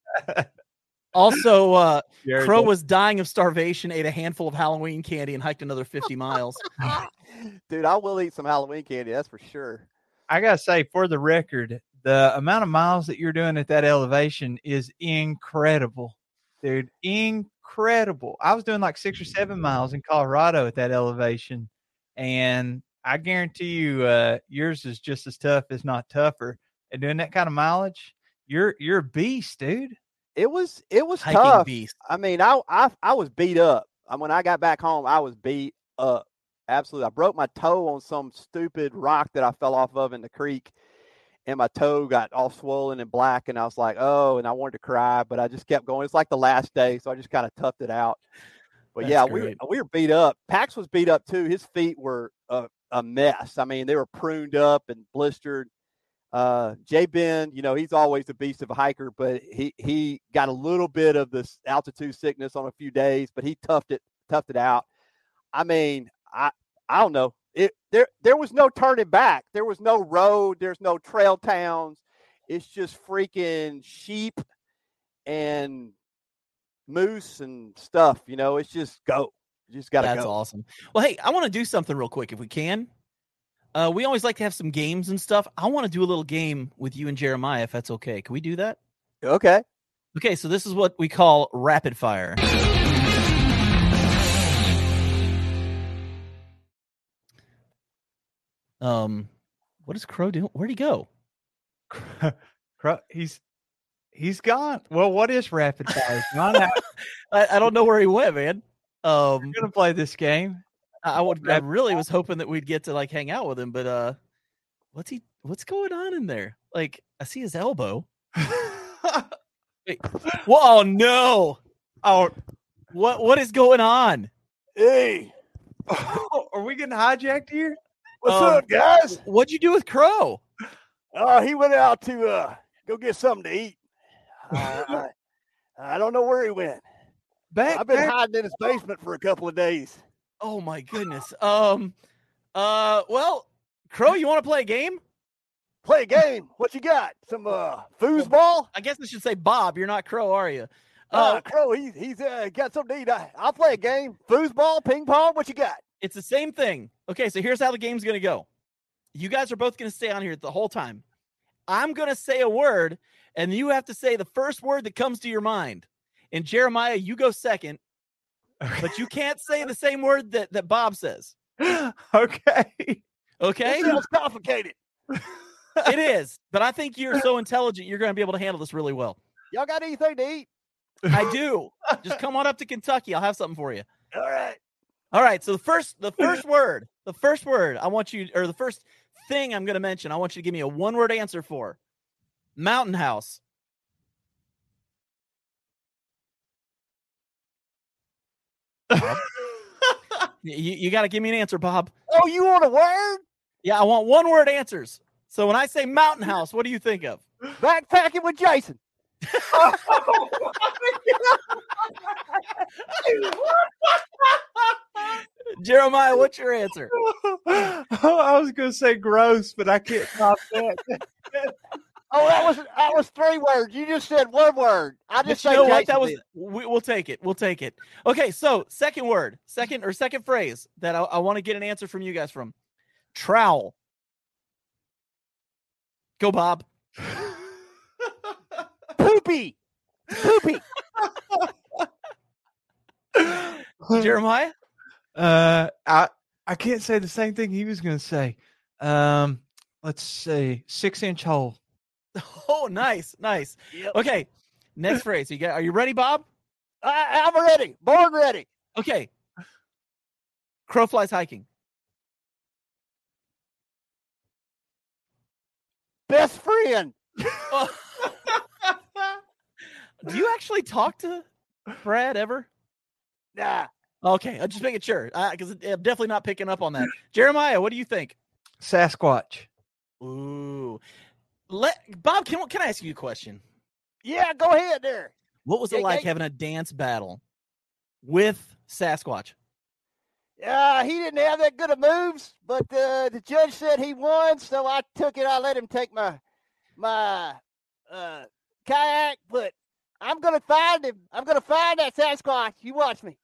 S1: also uh Crow was dying of starvation, ate a handful of Halloween candy and hiked another 50 miles. [LAUGHS]
S3: dude, I will eat some Halloween candy. That's for sure.
S2: I gotta say, for the record, the amount of miles that you're doing at that elevation is incredible, dude. Incredible. I was doing like six or seven miles in Colorado at that elevation, and I guarantee you, uh, yours is just as tough, if not tougher. And doing that kind of mileage, you're you're a beast, dude.
S3: It was it was
S1: Hiking
S3: tough.
S1: beast.
S3: I mean, I, I I was beat up. I, when I got back home, I was beat up. Absolutely, I broke my toe on some stupid rock that I fell off of in the creek, and my toe got all swollen and black. And I was like, oh, and I wanted to cry, but I just kept going. It's like the last day, so I just kind of toughed it out. But
S1: That's
S3: yeah, we were, we were beat up. Pax was beat up too. His feet were a, a mess. I mean, they were pruned up and blistered. Uh, Jay Ben, you know, he's always a beast of a hiker, but he he got a little bit of this altitude sickness on a few days, but he toughed it toughed it out. I mean, I I don't know. It there there was no turning back. There was no road. There's no trail towns. It's just freaking sheep and moose and stuff. You know, it's just go. You just gotta
S1: That's
S3: go.
S1: awesome. Well, hey, I want to do something real quick if we can. Uh, we always like to have some games and stuff. I want to do a little game with you and Jeremiah, if that's okay. Can we do that?
S3: Okay.
S1: Okay, so this is what we call rapid fire. Um, what is Crow doing? Where'd he go? [LAUGHS]
S2: Crow, he's he's gone. Well, what is rapid fire? [LAUGHS]
S1: I, I don't know where he went, man. Um,
S2: We're gonna play this game.
S1: I, I would, I really was hoping that we'd get to like hang out with him, but uh, what's he? What's going on in there? Like, I see his elbow. Wait, [LAUGHS] Whoa, no!
S2: oh,
S1: What what is going on?
S3: Hey, [LAUGHS] [LAUGHS]
S2: are we getting hijacked here?
S3: what's
S1: Um,
S3: up, guys?
S1: What'd you do with Crow?
S3: Oh, he went out to uh, go get something to eat. Uh, I don't know where he went.
S2: Back,
S3: I've been
S2: back-
S3: hiding in his basement for a couple of days.
S1: Oh my goodness. Um, uh, well, Crow, you want to play a game?
S3: Play a game. What you got? Some uh, foosball?
S1: I guess I should say Bob. You're not Crow, are you?
S3: Uh,
S1: Uh,
S3: Crow, he's he's uh, got something to eat. I, I'll play a game. Foosball, ping pong. What you got?
S1: it's the same thing. Okay, so here's how the game's gonna go. You guys are both gonna stay on here the whole time. I'm gonna say a word, and you have to say the first word that comes to your mind. And Jeremiah, you go second, but you can't say the [LAUGHS] same word that, that Bob says.
S2: okay.
S1: Okay?
S3: Sounds complicated.
S1: it is. But I think you're so [LAUGHS] intelligent, you're gonna be able to handle this really well.
S3: Y'all got anything to eat?
S1: I do. Just come on up to Kentucky. I'll have something for you. [LAUGHS]
S3: All right.
S1: All right. So the first, the first word, the first word I want you, or the first thing I'm going to mention, I want you to give me a one word answer for Mountain House. [LAUGHS] You, you got to give me an answer, Bob.
S3: Oh, you want a word?
S1: Yeah, I want one word answers. So when I say Mountain House, what do you think of?
S3: Backpacking with Jason. [LAUGHS]
S1: Jeremiah, what's your answer? [LAUGHS]
S2: I was gonna say gross, but I can't top that.
S3: Oh, that was that was three words. You just said one word. I
S1: But
S3: just
S1: you
S3: say
S1: know what? That was we, we'll take it. We'll take it. Okay, so second word, second or second phrase that I, I want to get an answer from you guys from. Trowel. Go, Bob.
S3: poopy. Poopy. [LAUGHS]
S1: Jeremiah.
S2: Uh, I I can't say the same thing he was gonna say. Um, let's see, six inch hole. [LAUGHS]
S1: Oh, nice, nice.
S3: Yep.
S1: Okay, next phrase. You got? Are you ready, Bob?
S3: I, I'm ready. Born ready.
S1: Okay. Crow flies hiking.
S3: Best friend.
S1: Oh. [LAUGHS] Do you actually talk to Brad ever?
S3: Nah.
S1: Okay, I'm just making sure because I'm definitely not picking up on that. Jeremiah, what do you think?
S2: Sasquatch.
S1: Ooh, let Bob. Can can I ask you a question?
S3: Yeah, go ahead there.
S1: What was it
S3: Yeah,
S1: like
S3: yeah.
S1: having a dance battle with Sasquatch?
S3: Uh, he didn't have that good of moves, but uh, the judge said he won, so I took it. I let him take my my uh, kayak, but I'm gonna find him. I'm gonna find that Sasquatch. You watch me.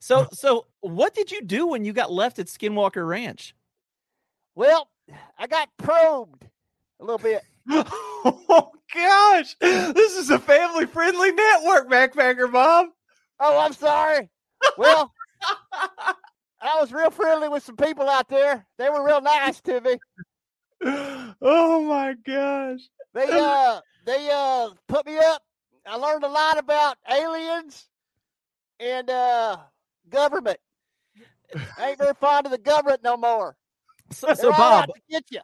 S1: So, so what did you do when you got left at Skinwalker Ranch?
S3: Well, I got probed a little bit. [LAUGHS]
S2: oh gosh, this is a family-friendly network, backpacker Bob.
S3: Oh, I'm sorry. Well, [LAUGHS] I was real friendly with some people out there. They were real nice to me.
S2: Oh my gosh.
S3: They uh they uh put me up. I learned a lot about aliens and uh government. I [LAUGHS] ain't very fond of the government no more.
S1: So, so Bob,
S3: to get you.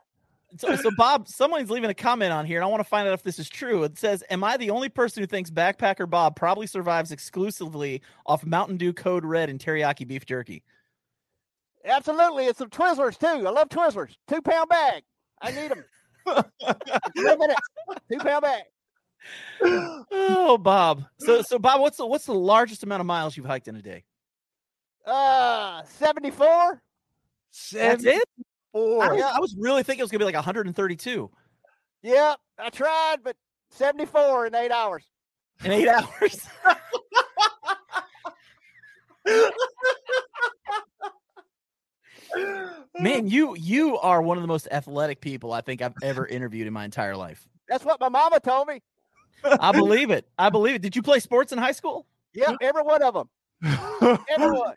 S1: So, so Bob, someone's leaving a comment on here, and I want to find out if this is true. It says, "Am I the only person who thinks Backpacker Bob probably survives exclusively off Mountain Dew Code Red and teriyaki beef jerky?"
S3: Absolutely, it's some Twizzlers too. I love Twizzlers. Two pound bag. I need them. Three [LAUGHS] minutes. Two pound bag.
S1: Oh, Bob. So, so Bob, what's the what's the largest amount of miles you've hiked in a day?
S3: Uh, seventy four.
S1: That's it. I,
S2: Four.
S1: was- I was really thinking it was gonna be like 132
S3: Yep, I tried, but seventy four in eight hours.
S1: in eight hours. Man, you you are one of the most athletic people I think I've ever interviewed in my entire life.
S3: That's what my mama told me.
S1: I believe it. I believe it. Did you play sports in high school?
S3: Yeah, every one of them. [LAUGHS] Everyone.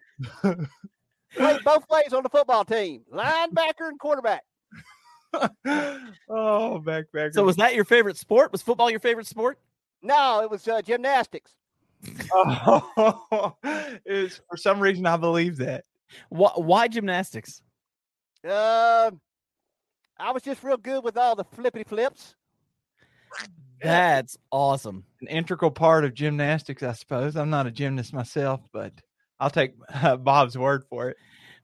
S3: Played both ways on the football team, linebacker and quarterback. [LAUGHS]
S2: oh, backpacker.
S1: So was that your favorite sport? Was football your favorite sport?
S3: No, it was uh, gymnastics.
S2: Oh, [LAUGHS] it's for some reason I believe that.
S1: Why, why gymnastics?
S3: Um, I was just real good with all the flippity flips.
S1: That's awesome.
S2: An integral part of gymnastics, I suppose. I'm not a gymnast myself, but I'll take uh, [LAUGHS] Bob's word for it.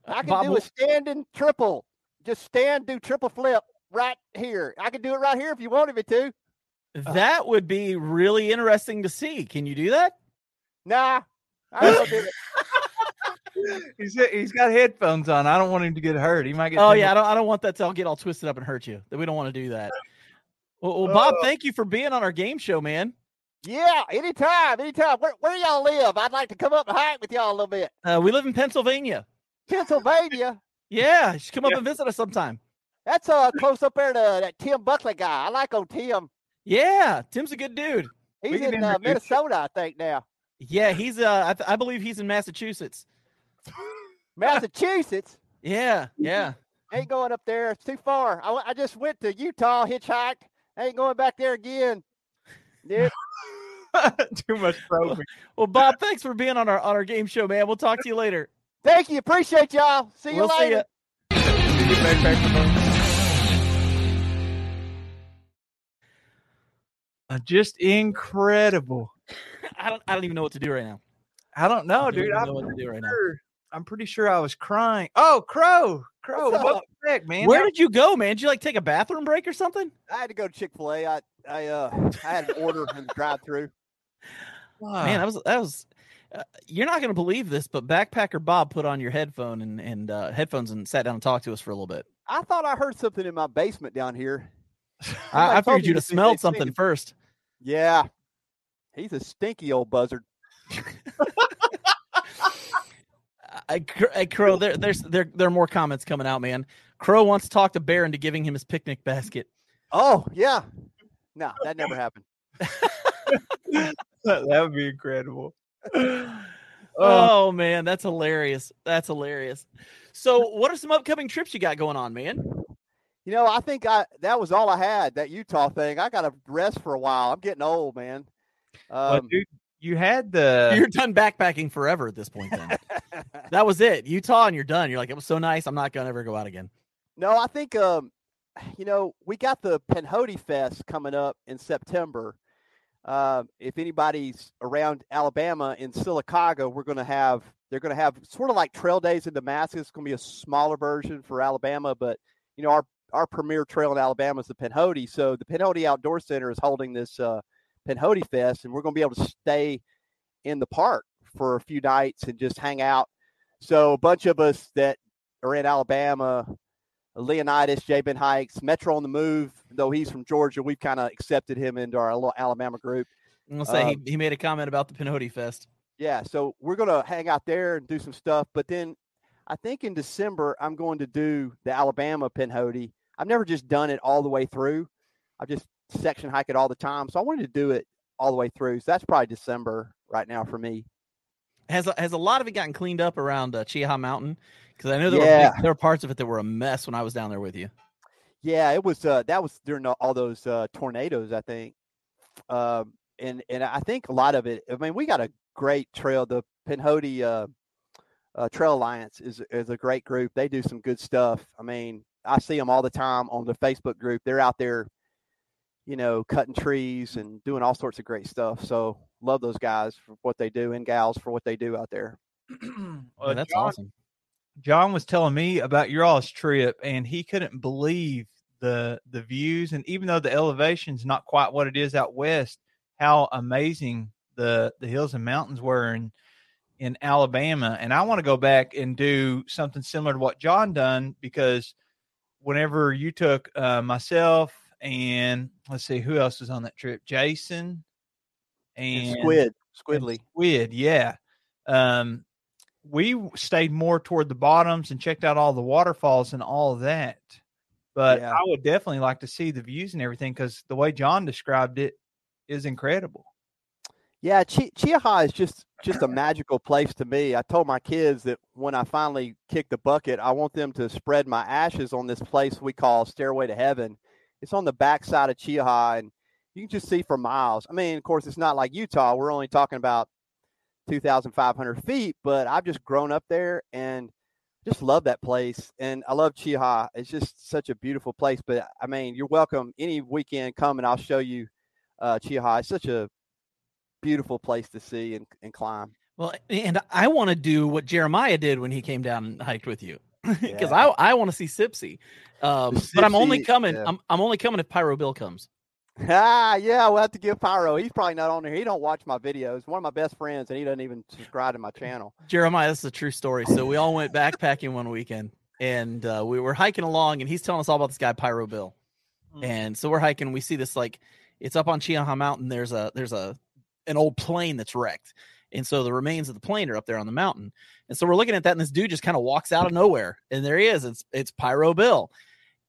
S3: I can
S1: Bob,
S3: do a standing triple. Just stand, do triple flip right here. I can do it right here if you wanted me to.
S1: that would be really interesting to see. Can you do that?
S3: Nah, I ain't gonna do it. [LAUGHS] [LAUGHS]
S2: He's he's got headphones on. I don't want him to get hurt. He might get.
S1: Oh
S2: tingling.
S1: yeah, I don't. I don't want that to all get all twisted up and hurt you. That we don't want to do that. Well, well, Bob, thank you for being on our game show, man.
S3: Yeah, anytime, anytime. Where, where y'all live? I'd like to come up and hike with y'all a little bit.
S1: Uh, we live in Pennsylvania.
S3: Pennsylvania. [LAUGHS]
S1: Yeah, you should come up
S2: Yeah.
S1: and visit us sometime.
S3: That's uh close up there to that Tim Buckley guy. I like old Tim.
S1: Yeah, Tim's a good dude.
S3: He's
S2: can
S3: in uh, Minnesota, I think now.
S1: Yeah, he's uh, I, th- I believe he's in Massachusetts. [LAUGHS] [LAUGHS]
S3: Massachusetts.
S1: Yeah, yeah.
S3: Ain't going up there. It's too far. I just went to Utah, hitchhiked. Ain't going back there again. Dude, [LAUGHS]
S2: Too much probing.
S1: Well, Bob, thanks for being on our on our game show, man. We'll talk to you later.
S3: thank you. Appreciate y'all. See you
S1: we'll see
S3: later.
S1: ya.
S2: Uh, just incredible. [LAUGHS]
S1: I don't I don't even know what to do right now.
S2: I don't know,
S1: I don't
S2: dude.
S1: even
S2: I'm
S1: know what to do right now.
S2: sure, I'm pretty sure I was crying. Oh, Crow, Crow,
S3: What's
S2: welcome
S3: up?
S2: back, man.
S1: Where did you go, man? Did you like take a bathroom break or something?
S3: I had to go to Chick Fil A. I I uh I had an order in the drive-through.
S1: Man, that was that was. Uh, you're not going to believe this, but backpacker Bob put on your headphone and and uh, headphones and sat down and talked to us for a little bit.
S3: I thought I heard something in my basement down here. [LAUGHS]
S1: I, I
S3: told
S1: figured you'd
S3: to
S1: have smelled something
S3: him.
S1: first.
S3: Yeah, he's a stinky old buzzard. [LAUGHS]
S1: I, Cr- hey, Crow, there, there's there there are more comments coming out, man. Crow wants to talk to Bear into giving him his picnic basket.
S3: Oh yeah, no, that never happened.
S2: that would be incredible. [LAUGHS] Oh,
S1: Oh man, that's hilarious. That's hilarious. So, what are some upcoming trips you got going on, man?
S3: You know, I think I that was all I had. That Utah thing. I got to rest for a while. I'm getting old, man.
S2: well,
S3: Um,
S2: dude, you had the [LAUGHS]
S1: You're done backpacking forever at this point. Then that was it, Utah, and you're done. You're like, it was so nice. I'm not gonna ever go out again.
S3: no, I think um, [SIGHS] you know, we got the Pinhoti Fest coming up in September. uh, if anybody's around Alabama in Sylacauga, we're going to have they're going to have sort of like trail days in Damascus. It's going to be a smaller version for Alabama, but you know our our premier trail in Alabama is the Pinhoti. So the Pinhoti Outdoor Center is holding this uh, Pinhoti Fest, and we're going to be able to stay in the park for a few nights and just hang out. So a bunch of us that are in Alabama, Leonidas, Jabin Hikes, Metro on the Move, though he's from Georgia, we've kind of accepted him into our little Alabama group.
S1: I'll say um, he, he made a comment about the Pinhoti Fest.
S3: Yeah, so we're gonna hang out there and do some stuff. But then I think in December I'm going to do the Alabama Pinhoti. I've never just done it all the way through. I've just section hike it all the time. So I wanted to do it all the way through. So that's probably December right now for me.
S1: Has has a lot of it gotten cleaned up around uh, Cheaha Mountain? Because I know there yeah. were there were parts of it that were a mess when I was down there with you.
S3: Yeah, it was. Uh, that was during all those uh, tornadoes, I think. Um, and and I think a lot of it. I mean, we got a great trail. The Pinhoti uh, uh, Trail Alliance is is a great group. They do some good stuff. I mean, I see them all the time on the Facebook group. They're out there, you know, cutting trees and doing all sorts of great stuff. So love those guys for what they do and gals for what they do out there.
S1: well, yeah, [CLEARS THROAT] that's John, awesome.
S2: John was telling me about your all's trip, and he couldn't believe the the views. And even though the elevation's not quite what it is out west, how amazing the the hills and mountains were in in Alabama. And I want to go back and do something similar to what John done because whenever you took uh, myself and let's see who else was on that trip, Jason and,
S3: Squid, Squidly,
S2: and Squid, yeah. Um, we stayed more toward the bottoms and checked out all the waterfalls and all that. But yeah. I would definitely like to see the views and everything because the way John described it is incredible.
S3: Yeah, Ch- is just just a magical place to me. I told my kids that when I finally kick the bucket, I want them to spread my ashes on this place we call Stairway to Heaven. It's on the backside of Cheaha, and you can just see for miles. I mean, of course, it's not like Utah. We're only talking about 2,500 feet, but I've just grown up there and just love that place. And I love Cheaha. It's just such a beautiful place. But I mean, you're welcome any weekend. Come and I'll show you uh, Cheaha. It's such a beautiful place to see and, and climb.
S1: Well, and I want to do what Jeremiah did when he came down and hiked with you, [LAUGHS] because yeah. I I want to see Sipsey. um, but I'm only coming. Yeah. I'm I'm only coming if Pyro Bill comes.
S3: Ah, yeah, we'll have to give Pyro. He's probably not on there. He don't watch my videos. One of my best friends, and he doesn't even subscribe to my channel.
S1: Jeremiah, this is a true story. So we all went backpacking one weekend, and uh, we were hiking along, and he's telling us all about this guy Pyro Bill. Mm. And so we're hiking. We see this like it's up on Cheaha Mountain. There's a there's a an old plane that's wrecked. And so the remains of the plane are up there on the mountain. And so we're looking at that, and this dude just kind of walks out of nowhere. And there he is. It's it's Pyro Bill.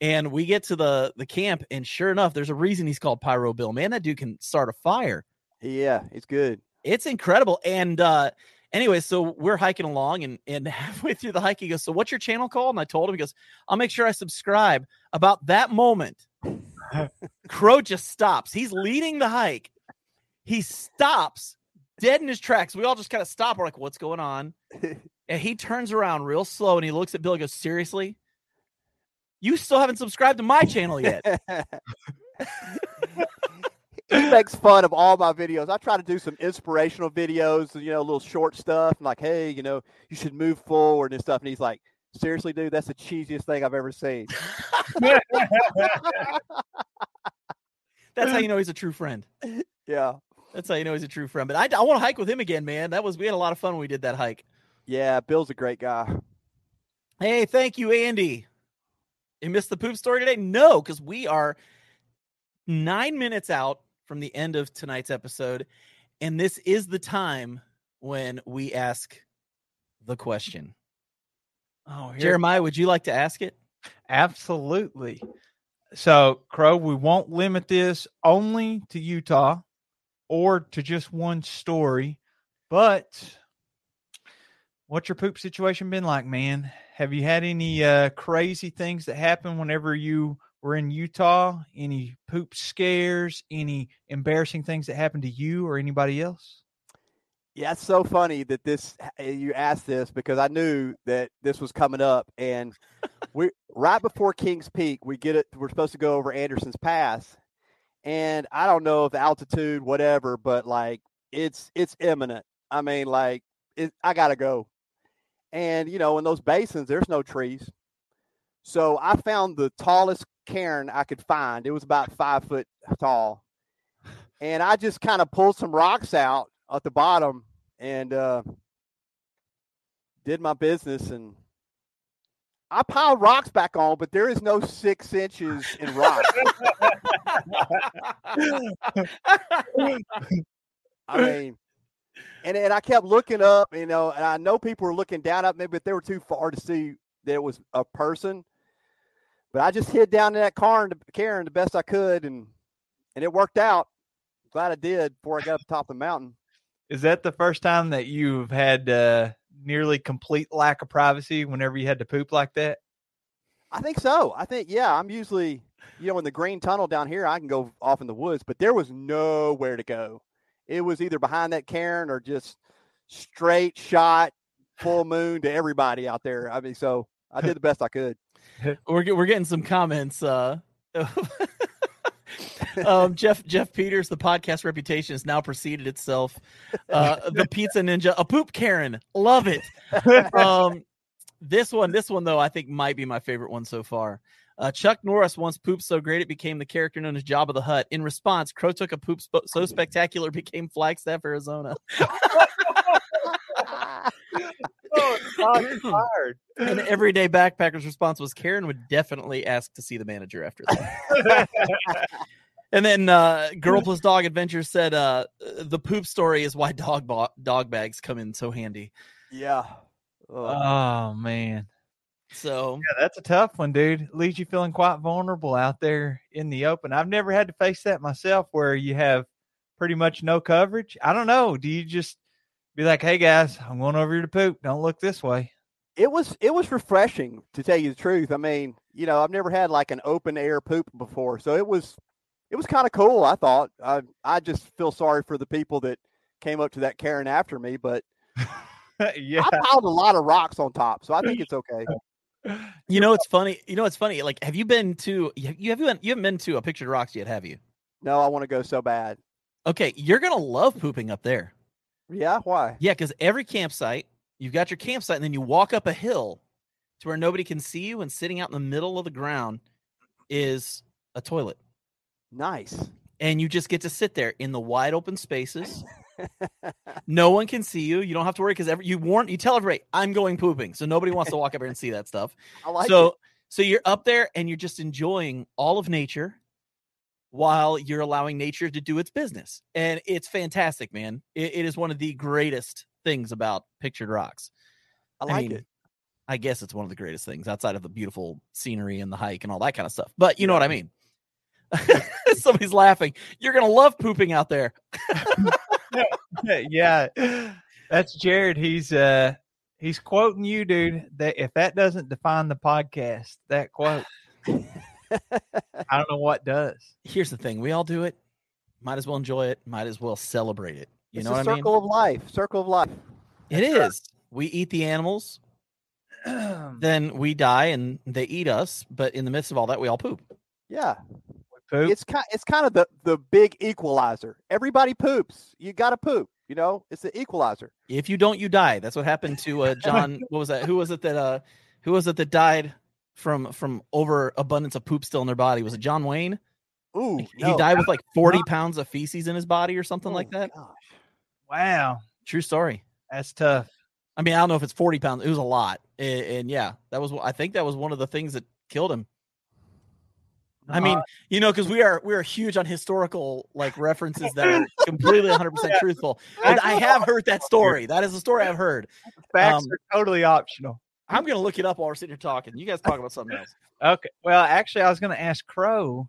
S1: And we get to the the camp, and sure enough, there's a reason he's called Pyro Bill. Man, that dude can start a fire.
S3: Yeah, it's good.
S1: It's incredible. And uh anyway, so we're hiking along, and and [LAUGHS] halfway through the hike, he goes, "So what's your channel called?" And I told him, he goes, "I'll make sure I subscribe." About that moment, [LAUGHS] Crow just stops. He's leading the hike. He stops dead in his tracks. We all just kind of stop. We're like, "What's going on?" [LAUGHS] and he turns around real slow, and he looks at Bill. and goes, "Seriously." You still haven't subscribed to my channel yet. [LAUGHS]
S3: he makes fun of all my videos. I try to do some inspirational videos, you know, little short stuff, like, hey, you know, you should move forward and stuff. And he's like, seriously, dude, that's the cheesiest thing I've ever seen. [LAUGHS]
S1: that's how you know he's a true friend.
S3: Yeah.
S1: That's how you know he's a true friend. But I, I want to hike with him again, man. That was we had a lot of fun when we did that hike.
S3: Yeah, Bill's a great guy.
S1: Hey, thank you, Andy. You missed the poop story today? No, because we are nine minutes out from the end of tonight's episode. And this is the time when we ask the question. Oh, Jeremiah, would you like to ask it?
S2: Absolutely. So, Crow, we won't limit this only to Utah or to just one story, but what's your poop situation been like, man? Have you had any uh, crazy things that happened whenever you were in Utah? Any poop scares? Any embarrassing things that happened to you or anybody else?
S3: Yeah, it's so funny that this eh, you asked this because I knew that this was coming up, and we right before Kings Peak, we get it. We're supposed to go over Anderson's Pass, and I don't know if altitude, whatever, but like it's it's imminent. I mean, like it, I gotta go. And you know, in those basins, there's no trees. So I found the tallest cairn I could find. It was about five foot tall, and I just kind of pulled some rocks out at the bottom and uh, did my business and I piled rocks back on, but there is no six inches in rock. [LAUGHS] I mean, and and I kept looking up, you know, and I know people were looking down at me, but they were too far to see that it was a person. But I just hid down in that car and Karen the best I could, and and it worked out. Glad I did before I got up the top of the mountain.
S2: Is that the first time that you've had uh, nearly complete lack of privacy whenever you had to poop like that?
S3: I think so. I think yeah. I'm usually you know in the green tunnel down here. I can go off in the woods, but there was nowhere to go. It was either behind that cairn or just straight shot, full [LAUGHS] moon to everybody out there. I mean, so I did the best I could. [LAUGHS]
S1: we're we're getting some comments. Uh, [LAUGHS] um, Jeff Jeff Peters, the podcast reputation has now preceded itself. Uh, the Pizza Ninja, a poop Karen, love it. Um, this one, this one though, I think might be my favorite one so far. Uh, Chuck Norris once pooped so great it became the character known as Jabba the Hutt. In response, Crow took a poop sp- so spectacular became Flagstaff, Arizona. [LAUGHS] [LAUGHS]
S2: oh, hard. [CLEARS THROAT]
S1: An everyday backpacker's response was Karen would definitely ask to see the manager after that. [LAUGHS] and then uh, Girl Plus Dog Adventure said uh, the poop story is why dog ba- dog bags come in so handy.
S3: Yeah.
S2: Ugh. Oh man.
S1: So
S2: yeah, that's a tough one, dude. Leaves you feeling quite vulnerable out there in the open. I've never had to face that myself, where you have pretty much no coverage. I don't know. Do you just be like, "Hey guys, I'm going over here to poop. Don't look this way."
S3: It was it was refreshing to tell you the truth. I mean, you know, I've never had like an open air poop before, so it was it was kind of cool. I thought. I I just feel sorry for the people that came up to that cairn after me, but [LAUGHS]
S2: yeah,
S3: I piled a lot of rocks on top, so I think it's okay. [LAUGHS]
S1: You know, it's funny. You know, it's funny. Like, have you been to you have you been you haven't been to a pictured rocks yet, have you?
S3: No, I want to go so bad.
S1: Okay, you're gonna love pooping up there.
S3: Yeah, why?
S1: Yeah, because every campsite, you've got your campsite, and then you walk up a hill to where nobody can see you, and sitting out in the middle of the ground is a toilet.
S3: Nice.
S1: And you just get to sit there in the wide open spaces. No one can see you. You don't have to worry because you warn you tell everybody I'm going pooping, so nobody wants to walk up here and see that stuff.
S3: I like
S1: so
S3: it.
S1: so you're up there and you're just enjoying all of nature while you're allowing nature to do its business, and it's fantastic, man. it, it is one of the greatest things about pictured rocks.
S3: I like
S1: mean,
S3: it.
S1: I guess it's one of the greatest things outside of the beautiful scenery and the hike and all that kind of stuff. But you know what I mean. [LAUGHS] Somebody's laughing. You're gonna love pooping out there. [LAUGHS] [LAUGHS]
S2: yeah, that's Jared. He's uh he's quoting you, dude. That if that doesn't define the podcast, that quote, [LAUGHS] I don't know what does.
S1: Here's the thing: we all do it. Might as well enjoy it. Might as well celebrate it. You
S3: it's
S1: know
S3: a
S1: what I mean?
S3: circle of life. Circle of life.
S1: It is. We eat the animals, [CLEARS THROAT] then we die, and they eat us. But in the midst of all that, we all poop.
S3: Yeah.
S2: Poop.
S3: It's kind it's kind of the the big equalizer. Everybody poops. You got to poop. You know, it's the equalizer.
S1: If you don't, you die. That's what happened to uh, [LAUGHS] John. what was that? Who was it that? Uh, who was it that died from from overabundance of poop still in their body? Was it John Wayne?
S3: Ooh,
S1: He
S3: no.
S1: died with like forty pounds of feces in his body or something
S3: Oh,
S1: like that.
S3: gosh.
S2: wow,
S1: True story.
S2: that's tough.
S1: I mean, I don't know if it's forty pounds. It was a lot, and, and yeah, that was. I think that was one of the things that killed him. I mean, you know, because we are we are huge on historical like references that are [LAUGHS] completely 100 percent truthful. And I have heard that story. That is a story I've heard.
S2: facts
S1: um,
S2: are totally optional.
S1: I'm gonna look it up while we're sitting here talking. You guys talk about something else. [LAUGHS]
S2: Okay. Well, actually, I was going to ask Crow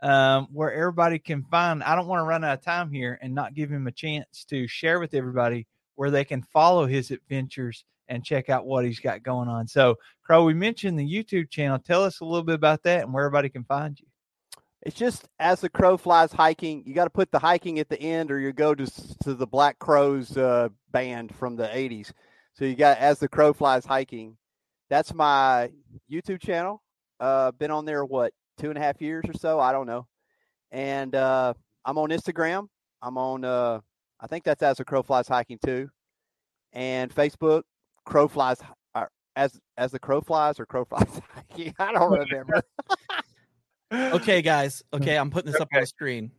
S2: um, where everybody can find. I don't want to run out of time here and not give him a chance to share with everybody where they can follow his adventures and check out what he's got going on. So, Crow, we mentioned the YouTube channel. Tell us a little bit about that and where everybody can find you.
S3: It's just as the crow flies hiking, you got to put the hiking at the end, or you go to to the Black Crowes uh, band from the '80s. So you got as the crow flies hiking. That's my YouTube channel. Uh, been on there what two and a half years or so. I don't know. and uh, I'm on Instagram. I'm on. Uh, I think that's as a crow flies hiking too, and Facebook. Crow flies uh, as as the crow flies or crow [LAUGHS] flies hiking. I don't remember.
S1: Okay, guys. [LAUGHS] Okay, I'm putting this up on the screen.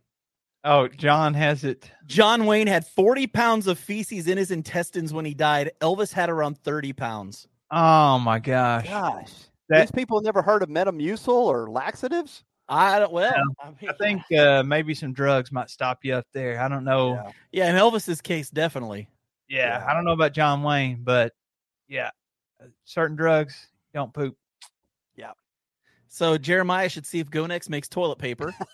S2: Oh, John has it.
S1: John Wayne had 40 pounds of feces in his intestines when he died. Elvis had around 30 pounds.
S2: Oh my gosh.
S3: Gosh,
S2: That-
S3: these people never heard of Metamucil or laxatives.
S1: I don't. Well,
S2: Yeah,
S1: I, mean,
S2: I think uh, maybe some drugs might stop you up there. I don't know.
S3: Yeah.
S1: Yeah, in Elvis's case, definitely.
S2: Yeah,
S3: Yeah.
S2: I don't know about John Wayne, but yeah, uh, certain drugs don't poop. Yeah.
S1: So Jeremiah should see if Gonex makes toilet paper. [LAUGHS]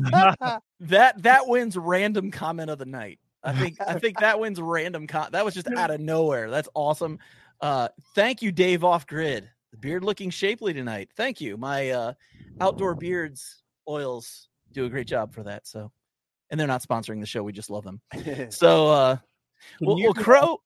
S1: [LAUGHS] That that wins random comment of the night. I think I think that wins random com- that was just out of nowhere. That's awesome. Uh thank you, Dave off grid. The beard looking shapely tonight. Thank you. My uh outdoor beards oils do a great job for that. So and they're not sponsoring the show. We just love them. [LAUGHS] So uh
S2: Can
S1: well, well Crow.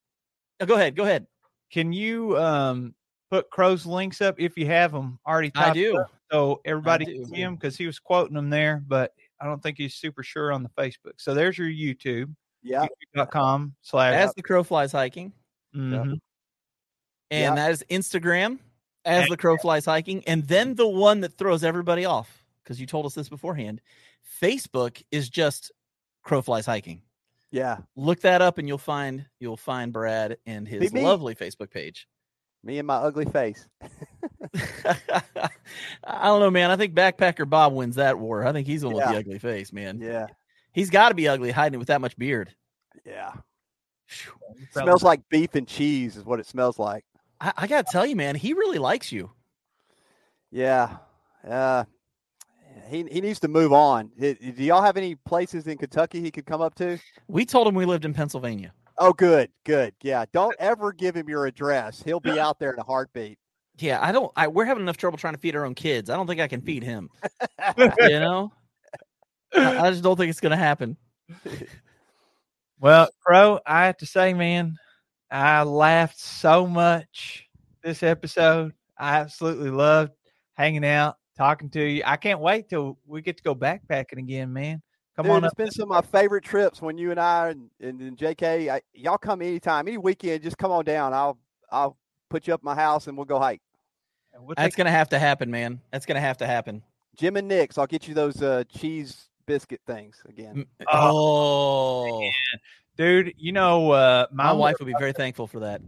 S1: oh, go ahead, go ahead.
S2: Can you um put Crow's links up if you have them already?
S1: I do.
S2: up so everybody
S1: do.
S2: can see him because he was quoting them there, but I don't think he's super sure on the Facebook. So there's your YouTube.
S3: yeah,
S2: YouTube.com slash.
S1: As the crow flies hiking.
S2: Mhm.
S1: And
S3: Yeah.
S1: that is Instagram as the crow flies hiking. And then the one that throws everybody off, because you told us this beforehand. Facebook is just crow flies hiking.
S3: Yeah.
S1: Look that up and you'll find you'll find Brad and his
S3: me.
S1: lovely Facebook page.
S3: Me and my ugly face. [LAUGHS] [LAUGHS]
S1: I don't know, man. I think Backpacker Bob wins that war. I think he's the one with the ugly face, man.
S3: Yeah,
S1: He's got to be ugly hiding it with that much beard.
S3: yeah. Smells like beef and cheese is what it smells like.
S1: I, I got to tell you, man, he really likes you.
S3: Yeah. Uh, he he needs to move on. Do y'all have any places in Kentucky he could come up to?
S1: We told him we lived in Pennsylvania.
S3: Oh, good, good. Yeah. Don't ever give him your address. He'll be out there in a heartbeat.
S1: Yeah, I don't. I we're having enough trouble trying to feed our own kids. I don't think I can feed him. [LAUGHS] you know, I, I just don't think it's gonna happen. [LAUGHS]
S2: Well, Crow, I have to say, man, I laughed so much this episode. I absolutely loved hanging out, talking to you. I can't wait till we get to go backpacking again, man. Come
S3: Dude,
S2: on
S3: it's
S2: up.
S3: been some of my favorite trips when you and I and, and, and JK, I, y'all come anytime, any weekend, just come on down. I'll I'll put you up at my house and we'll go hike.
S2: We'll
S1: That's gonna have to happen, man. That's gonna have to happen.
S3: Jim and Nick's, I'll get you those uh, cheese biscuit things again.
S1: M- Oh,
S2: dude, you know, uh,
S1: my
S2: mine,
S1: wife would be very thankful for that.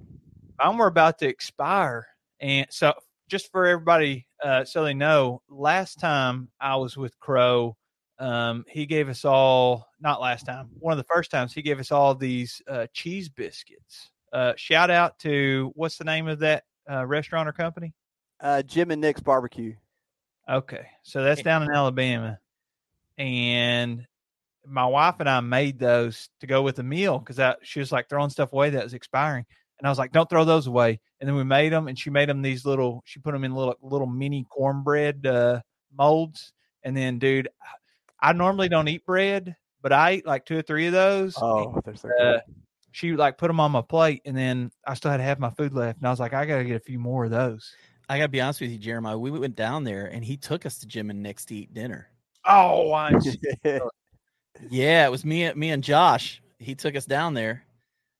S2: mine were about to expire. And so, just for everybody, uh, so they know, last time I was with Crow, um, he gave us all, not last time, one of the first times, he gave us all these uh, cheese biscuits. Uh, shout out to what's the name of that uh, restaurant or company?
S3: Uh, Jim and Nick's barbecue.
S2: Okay, so that's down in Alabama, and my wife and I made those to go with the meal because she was like throwing stuff away that was expiring, and I was like, "Don't throw those away." And then we made them, and she made them these little. She put them in little little mini cornbread uh, molds, and then, dude, I normally don't eat bread, but I ate like two or three of those.
S3: Oh, they're so
S2: Uh, she like put them on my plate, and then I still had to have my food left, and I was like, I gotta get a few more of those.
S1: I gotta be honest with you, Jeremiah. We went down there and he took us to Jim and Nick's to eat dinner.
S2: Oh, I'm [LAUGHS]
S1: Yeah, it was me, me and Josh. He took us down there,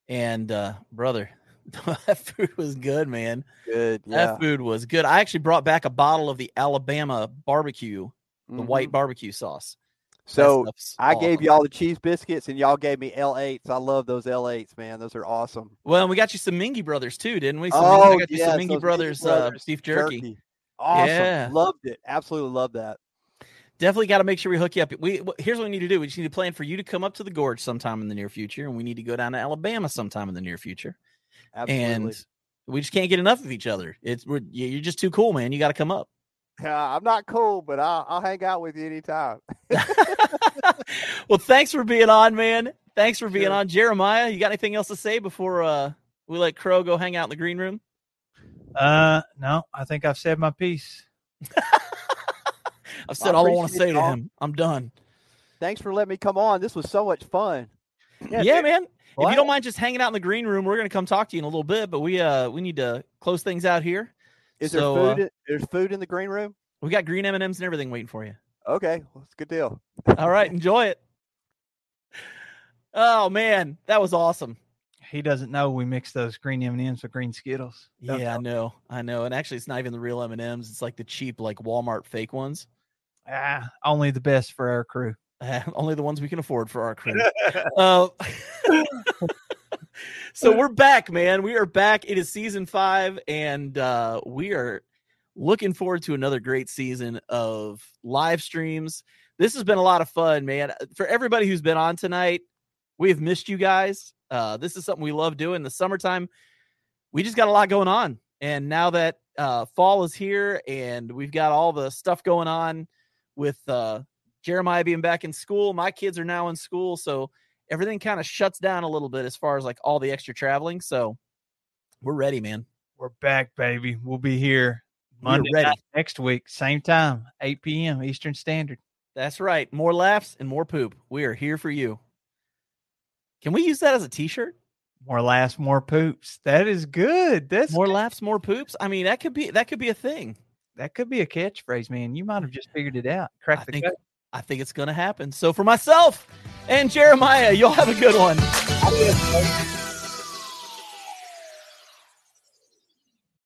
S1: and uh, brother, [LAUGHS] that food was good, man.
S3: good. Yeah.
S1: That food was good. I actually brought back a bottle of the Alabama barbecue, the
S3: Mhm.
S1: white barbecue sauce.
S3: So I gave y'all the cheese biscuits and y'all gave me Ale-8s. I love those Ale-8s, man. Those are awesome.
S1: Well, and we got you some Mingy Brothers too, didn't we? Some,
S3: Oh,
S1: I got you
S3: yes,
S1: some Mingy Brothers,
S3: Brothers
S1: uh, beef jerky.
S3: Awesome.
S1: Yeah.
S3: Loved it. Absolutely loved that.
S1: Definitely got to make sure we hook you up. We here's what we need to do. We just need to plan for you to come up to the gorge sometime in the near future, and we need to go down to Alabama sometime in the near future.
S3: Absolutely.
S1: And we just can't get enough of each other. It's we're, you- you're just too cool, man. You got to come up.
S3: Yeah, I'm not cool, but I'll, I'll hang out with you anytime. [LAUGHS]
S1: well, thanks for being on, man. Thanks for being
S3: Sure.
S1: on, Jeremiah. You got anything else to say before uh, we let Crow go hang out in the green room?
S2: Uh, no, I think I've said my piece. [LAUGHS]
S1: I've said all I want to say to him. I'm done.
S3: Thanks for letting me come on. This was so much fun.
S1: Yeah,
S2: dude.
S1: man.
S2: Well,
S1: if you don't mind just hanging out in the green room, we're gonna come talk to you in a little bit. But we uh we need to close things out here.
S3: Is
S1: So,
S3: there
S1: uh,
S3: food? in, there's food in the green room.
S1: We got green M and M's and everything waiting for you.
S3: Okay, well, it's a good deal.
S1: All right, enjoy it. Oh man, that was awesome.
S2: He doesn't know we mix those green M and M's with green Skittles. Don't
S1: Yeah, I know, I know. And actually, it's not even the real M and M's. It's like the cheap, like Walmart fake ones.
S2: ah, only the best for our crew. [LAUGHS]
S1: Only the ones we can afford for our crew. Uh, [LAUGHS] so we're back, man. We are back. It is season five, and uh, we are looking forward to another great season of live streams. This has been a lot of fun, man. For everybody who's been on tonight, we have missed you guys. Uh, this is something we love doing. The summertime, we just got a lot going on, and now that uh, fall is here, and we've got all the stuff going on with uh, Jeremiah being back in school. My kids are now in school, so everything kind of shuts down a little bit as far as like all the extra traveling. So we're ready, man.
S2: We're back, baby. We'll be here Monday night next week, same time, 8 p.m. Eastern Standard.
S1: That's right. More laughs and more poop. We are here for you. Can we use that as a t-shirt?
S2: More laughs, more poops. That is good. That's
S1: More laughs, more poops. I mean, that could be that could be a thing.
S2: that could be a catchphrase, man. You might have just figured it out. Crack
S1: I
S2: the
S1: think
S2: code.
S1: I think it's going to happen. So for myself and Jeremiah, you'll have a good one.